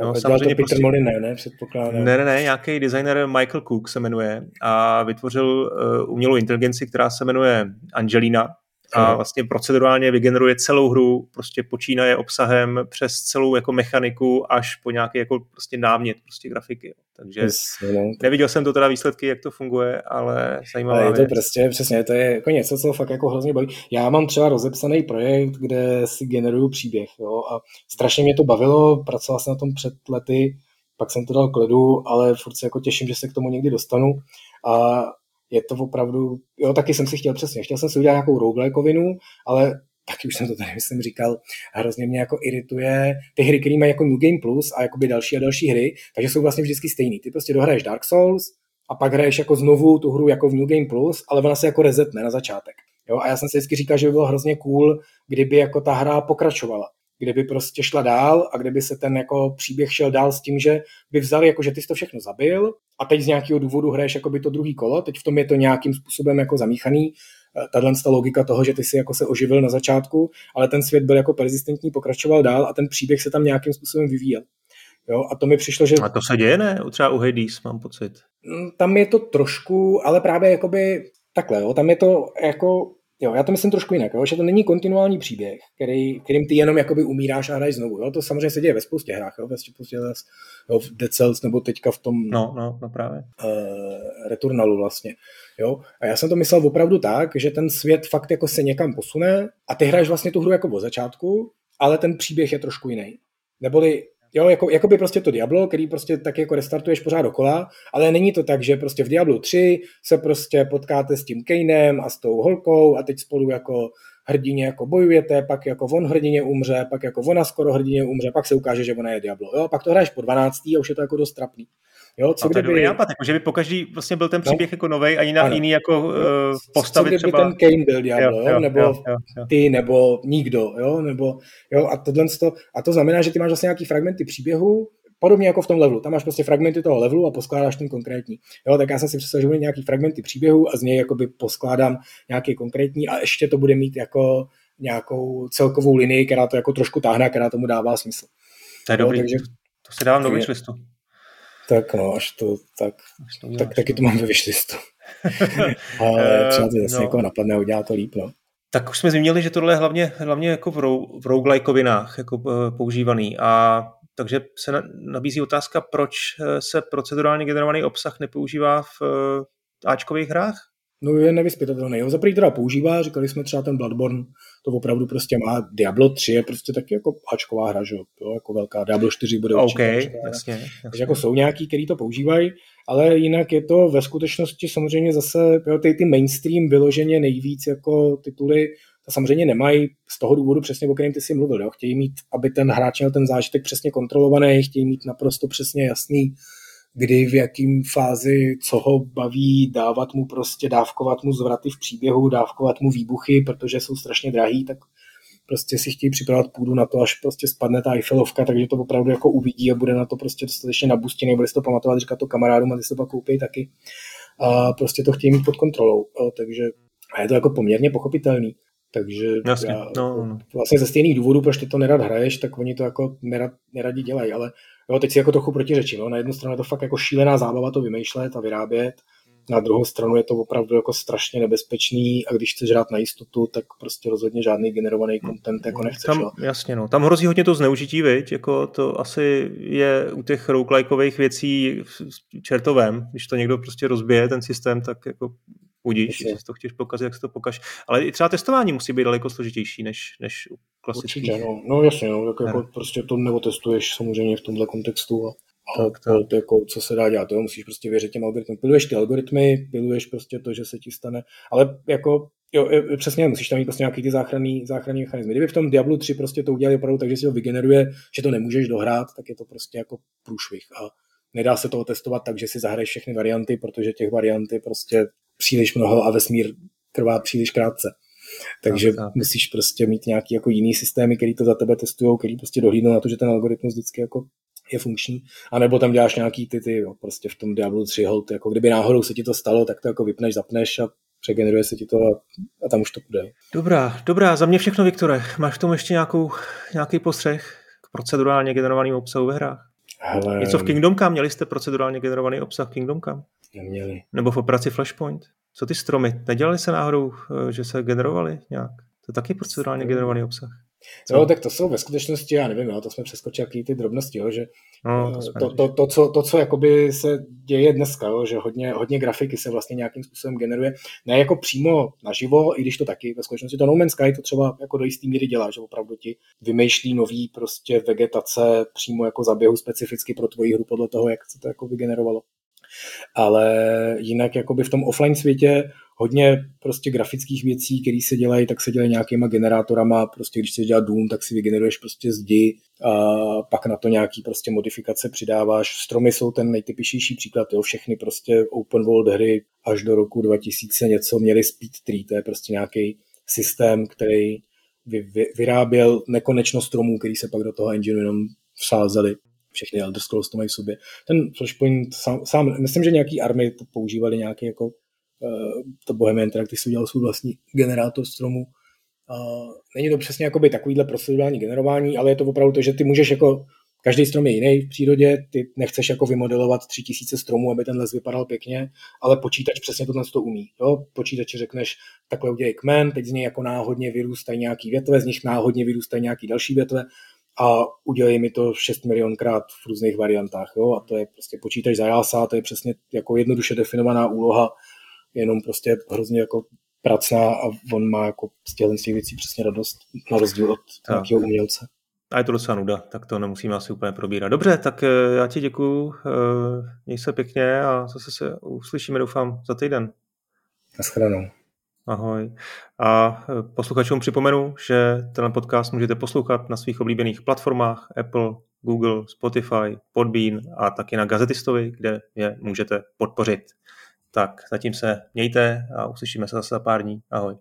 No, samozřejmě to Peter prostě, Molyneux, ne? Předpokládám. Ne, ne, ne, nějaký designer Michael Cook se jmenuje a vytvořil uh, umělou inteligenci, která se jmenuje Angelina a vlastně procedurálně vygeneruje celou hru, prostě počínaje obsahem přes celou jako mechaniku až po nějaký jako prostě námět prostě grafiky. Takže yes, no. neviděl jsem to teda výsledky, jak to funguje, ale zajímavé. Ale je to věc. prostě přesně, to je jako něco, co fakt jako hrozně baví. Já mám třeba rozepsaný projekt, kde si generuju příběh jo, a strašně mě to bavilo, pracoval jsem na tom před lety, pak jsem to dal k ledu, ale furt se jako těším, že se k tomu někdy dostanu. A je to opravdu, jo, taky jsem si chtěl přesně, chtěl jsem si udělat nějakou roguelikovinu, ale taky už jsem to tady, <laughs> myslím, říkal, hrozně mě jako irituje ty hry, které mají jako New Game Plus a jakoby další a další hry, takže jsou vlastně vždycky stejný. Ty prostě dohraješ Dark Souls a pak hraješ jako znovu tu hru jako v New Game Plus, ale ona se jako rezetne na začátek. Jo? A já jsem si vždycky říkal, že by bylo hrozně cool, kdyby jako ta hra pokračovala kde by prostě šla dál a kde by se ten jako příběh šel dál s tím, že by vzali, jako že ty jsi to všechno zabil a teď z nějakého důvodu hraješ jako by to druhý kolo, teď v tom je to nějakým způsobem jako zamíchaný, eh, tahle logika toho, že ty si jako se oživil na začátku, ale ten svět byl jako persistentní, pokračoval dál a ten příběh se tam nějakým způsobem vyvíjel. Jo, a to mi přišlo, že... A to se děje, ne? Třeba u Hades, mám pocit. Mm, tam je to trošku, ale právě jakoby takhle, jo, tam je to jako Jo, já to myslím trošku jinak, jo, že to není kontinuální příběh, který, kterým ty jenom jakoby umíráš a hraješ znovu. Jo. To samozřejmě se děje ve spoustě hrách, jo, ve spoustě jo, v Dead Cells nebo teďka v tom no, no, no právě. Uh, Returnalu vlastně. Jo. A já jsem to myslel opravdu tak, že ten svět fakt jako se někam posune a ty hraješ vlastně tu hru jako od začátku, ale ten příběh je trošku jiný. Neboli Jo, jako, jako by prostě to Diablo, který prostě tak jako restartuješ pořád dokola, ale není to tak, že prostě v Diablo 3 se prostě potkáte s tím Kainem a s tou holkou a teď spolu jako hrdině jako bojujete, pak jako on hrdině umře, pak jako ona skoro hrdině umře, pak se ukáže, že ona je Diablo. Jo, pak to hraješ po 12. a už je to jako dost trapný. Jo, co a to kdyby... je nápad, jako, že by pokaždý vlastně byl ten no. příběh no. jako nový a jiný, jiný jako uh, postavy co kdyby třeba... ten Kane byl Diablo, jo, jo, nebo jo, jo, jo. ty, nebo nikdo, jo, nebo, jo, a tohle to, a to znamená, že ty máš vlastně nějaký fragmenty příběhu, podobně jako v tom levelu. Tam máš prostě fragmenty toho levelu a poskládáš ten konkrétní. Jo, tak já jsem si představil, že bude nějaký fragmenty příběhu a z něj jakoby poskládám nějaký konkrétní a ještě to bude mít jako nějakou celkovou linii, která to jako trošku táhne, která tomu dává smysl. To je jo, dobrý, takže, to si dávám do listu. Tak no, až to tak, až to tak taky to mám ve wishlistu. <laughs> Ale třeba to zase no. někoho napadne a udělá to líp, no. Tak už jsme zmínili, že tohle je hlavně, hlavně jako v, rou, v roguelikeovinách jako uh, používaný a takže se na, nabízí otázka, proč eh, se procedurálně generovaný obsah nepoužívá v Ačkových hrách? No je nevyspytatelný. Jo, za teda používá, říkali jsme třeba ten Bloodborne, to opravdu prostě má. Diablo 3 je prostě taky jako hačková hra, že jo, jako velká. Diablo 4 bude určitě. Okay, jasně, jasně. Takže jako jsou nějaký, kteří to používají, ale jinak je to ve skutečnosti samozřejmě zase, jo, ty, ty mainstream vyloženě nejvíc jako tituly, to samozřejmě nemají z toho důvodu přesně, o kterém ty si mluvil. Jo. Chtějí mít, aby ten hráč měl ten zážitek přesně kontrolovaný, chtějí mít naprosto přesně jasný kdy v jakým fázi, co ho baví, dávat mu prostě, dávkovat mu zvraty v příběhu, dávkovat mu výbuchy, protože jsou strašně drahý, tak prostě si chtějí připravovat půdu na to, až prostě spadne ta Eiffelovka, takže to opravdu jako uvidí a bude na to prostě dostatečně nabustěný, bude si to pamatovat, říkat to kamarádům a ty se to pak koupí taky. A prostě to chtějí mít pod kontrolou, takže a je to jako poměrně pochopitelný. Takže Jasně. Já, no, no. vlastně ze stejných důvodů, proč ty to nerad hraješ, tak oni to jako nerad, neradi dělají, ale Jo, teď si jako trochu protiřečím. No. Na jednu stranu je to fakt jako šílená zábava to vymýšlet a vyrábět, na druhou stranu je to opravdu jako strašně nebezpečný a když chceš hrát na jistotu, tak prostě rozhodně žádný generovaný content jako nechceš. Tam, jasně, no. Tam hrozí hodně to zneužití, viď? Jako to asi je u těch roguelikeových věcí čertovém. Když to někdo prostě rozbije, ten systém, tak jako Udíš, jestli to chceš pokazit, jak se to pokaž. Ale i třeba testování musí být daleko složitější než, než u klasických. Určitě, no. no jasně, no, jako, jako prostě to neotestuješ samozřejmě v tomhle kontextu a tak, to, to, jako, co se dá dělat, to musíš prostě věřit těm algoritmům. Piluješ ty algoritmy, piluješ prostě to, že se ti stane, ale jako Jo, přesně, musíš tam mít prostě nějaký ty záchranný, záchranný mechanizmy. Kdyby v tom Diablo 3 prostě to udělali opravdu tak, že si ho vygeneruje, že to nemůžeš dohrát, tak je to prostě jako průšvih. A nedá se to testovat tak, že si zahraješ všechny varianty, protože těch variant je prostě příliš mnoho a vesmír trvá příliš krátce. Takže tak, tak. musíš prostě mít nějaký jako jiný systémy, který to za tebe testují, který prostě dohlídnou na to, že ten algoritmus vždycky jako je funkční, a nebo tam děláš nějaký ty, ty jo, prostě v tom Diablo 3 hold, jako kdyby náhodou se ti to stalo, tak to jako vypneš, zapneš a přegeneruje se ti to a, a tam už to půjde. Dobrá, dobrá, za mě všechno, Viktore. Máš k tomu ještě nějakou, nějaký postřeh k procedurálně generovaným obsahu ve hrách? Hele... Něco v Kingdom Come? Měli jste procedurálně generovaný obsah v Kingdom Come? Neměli. Nebo v operaci Flashpoint? Co ty stromy? Nedělali se náhodou, eh, že se generovali nějak? To je taky procedurálně generovaný obsah. Co? No, tak to jsou ve skutečnosti, já nevím, jo, to jsme přeskočili jaký ty drobnosti, jo, že no, to, to, to, to, co, to, co jakoby se děje dneska, jo, že hodně, hodně grafiky se vlastně nějakým způsobem generuje, ne jako přímo naživo, i když to taky ve skutečnosti to No Man's Sky to třeba jako do jistý míry dělá, že opravdu ti vymýšlí nový prostě vegetace přímo jako zaběhu specificky pro tvoji hru podle toho, jak se to jako vygenerovalo ale jinak jakoby v tom offline světě hodně prostě grafických věcí, které se dělají, tak se dělají nějakýma generátorama, prostě když chceš dělat Doom, tak si vygeneruješ prostě zdi a pak na to nějaký prostě modifikace přidáváš. Stromy jsou ten nejtypičnější příklad, jo, všechny prostě open world hry až do roku 2000 něco měly speed tree, to je prostě nějaký systém, který vy, vy, vyráběl nekonečno stromů, který se pak do toho engineu jenom vsázeli. Všechny Elder Scrolls to mají v sobě. Ten Flashpoint sám, sám myslím, že nějaký army používali nějaký jako uh, to Bohemian Interactive si udělal svůj vlastní generátor stromů. Uh, není to přesně jakoby takovýhle procedurální generování, ale je to opravdu to, že ty můžeš jako Každý strom je jiný v přírodě, ty nechceš jako vymodelovat tři tisíce stromů, aby ten les vypadal pěkně, ale počítač přesně tohle to umí. Jo? Počítači řekneš, takhle udělej kmen, teď z něj jako náhodně vyrůstají nějaký větve, z nich náhodně vyrůstají nějaký další větve a udělej mi to 6 milionkrát v různých variantách. Jo? A to je prostě počítač za jása, to je přesně jako jednoduše definovaná úloha, jenom prostě hrozně jako pracná a on má jako z těch věcí přesně radost na rozdíl od nějakého umělce. A je to docela nuda, tak to nemusíme asi úplně probírat. Dobře, tak eh, já ti děkuju, eh, měj se pěkně a zase se uslyšíme, doufám, za týden. Naschledanou. Ahoj. A eh, posluchačům připomenu, že ten podcast můžete poslouchat na svých oblíbených platformách Apple, Google, Spotify, Podbean a taky na Gazetistovi, kde je můžete podpořit. Tak zatím se mějte a uslyšíme se zase za pár dní. Ahoj.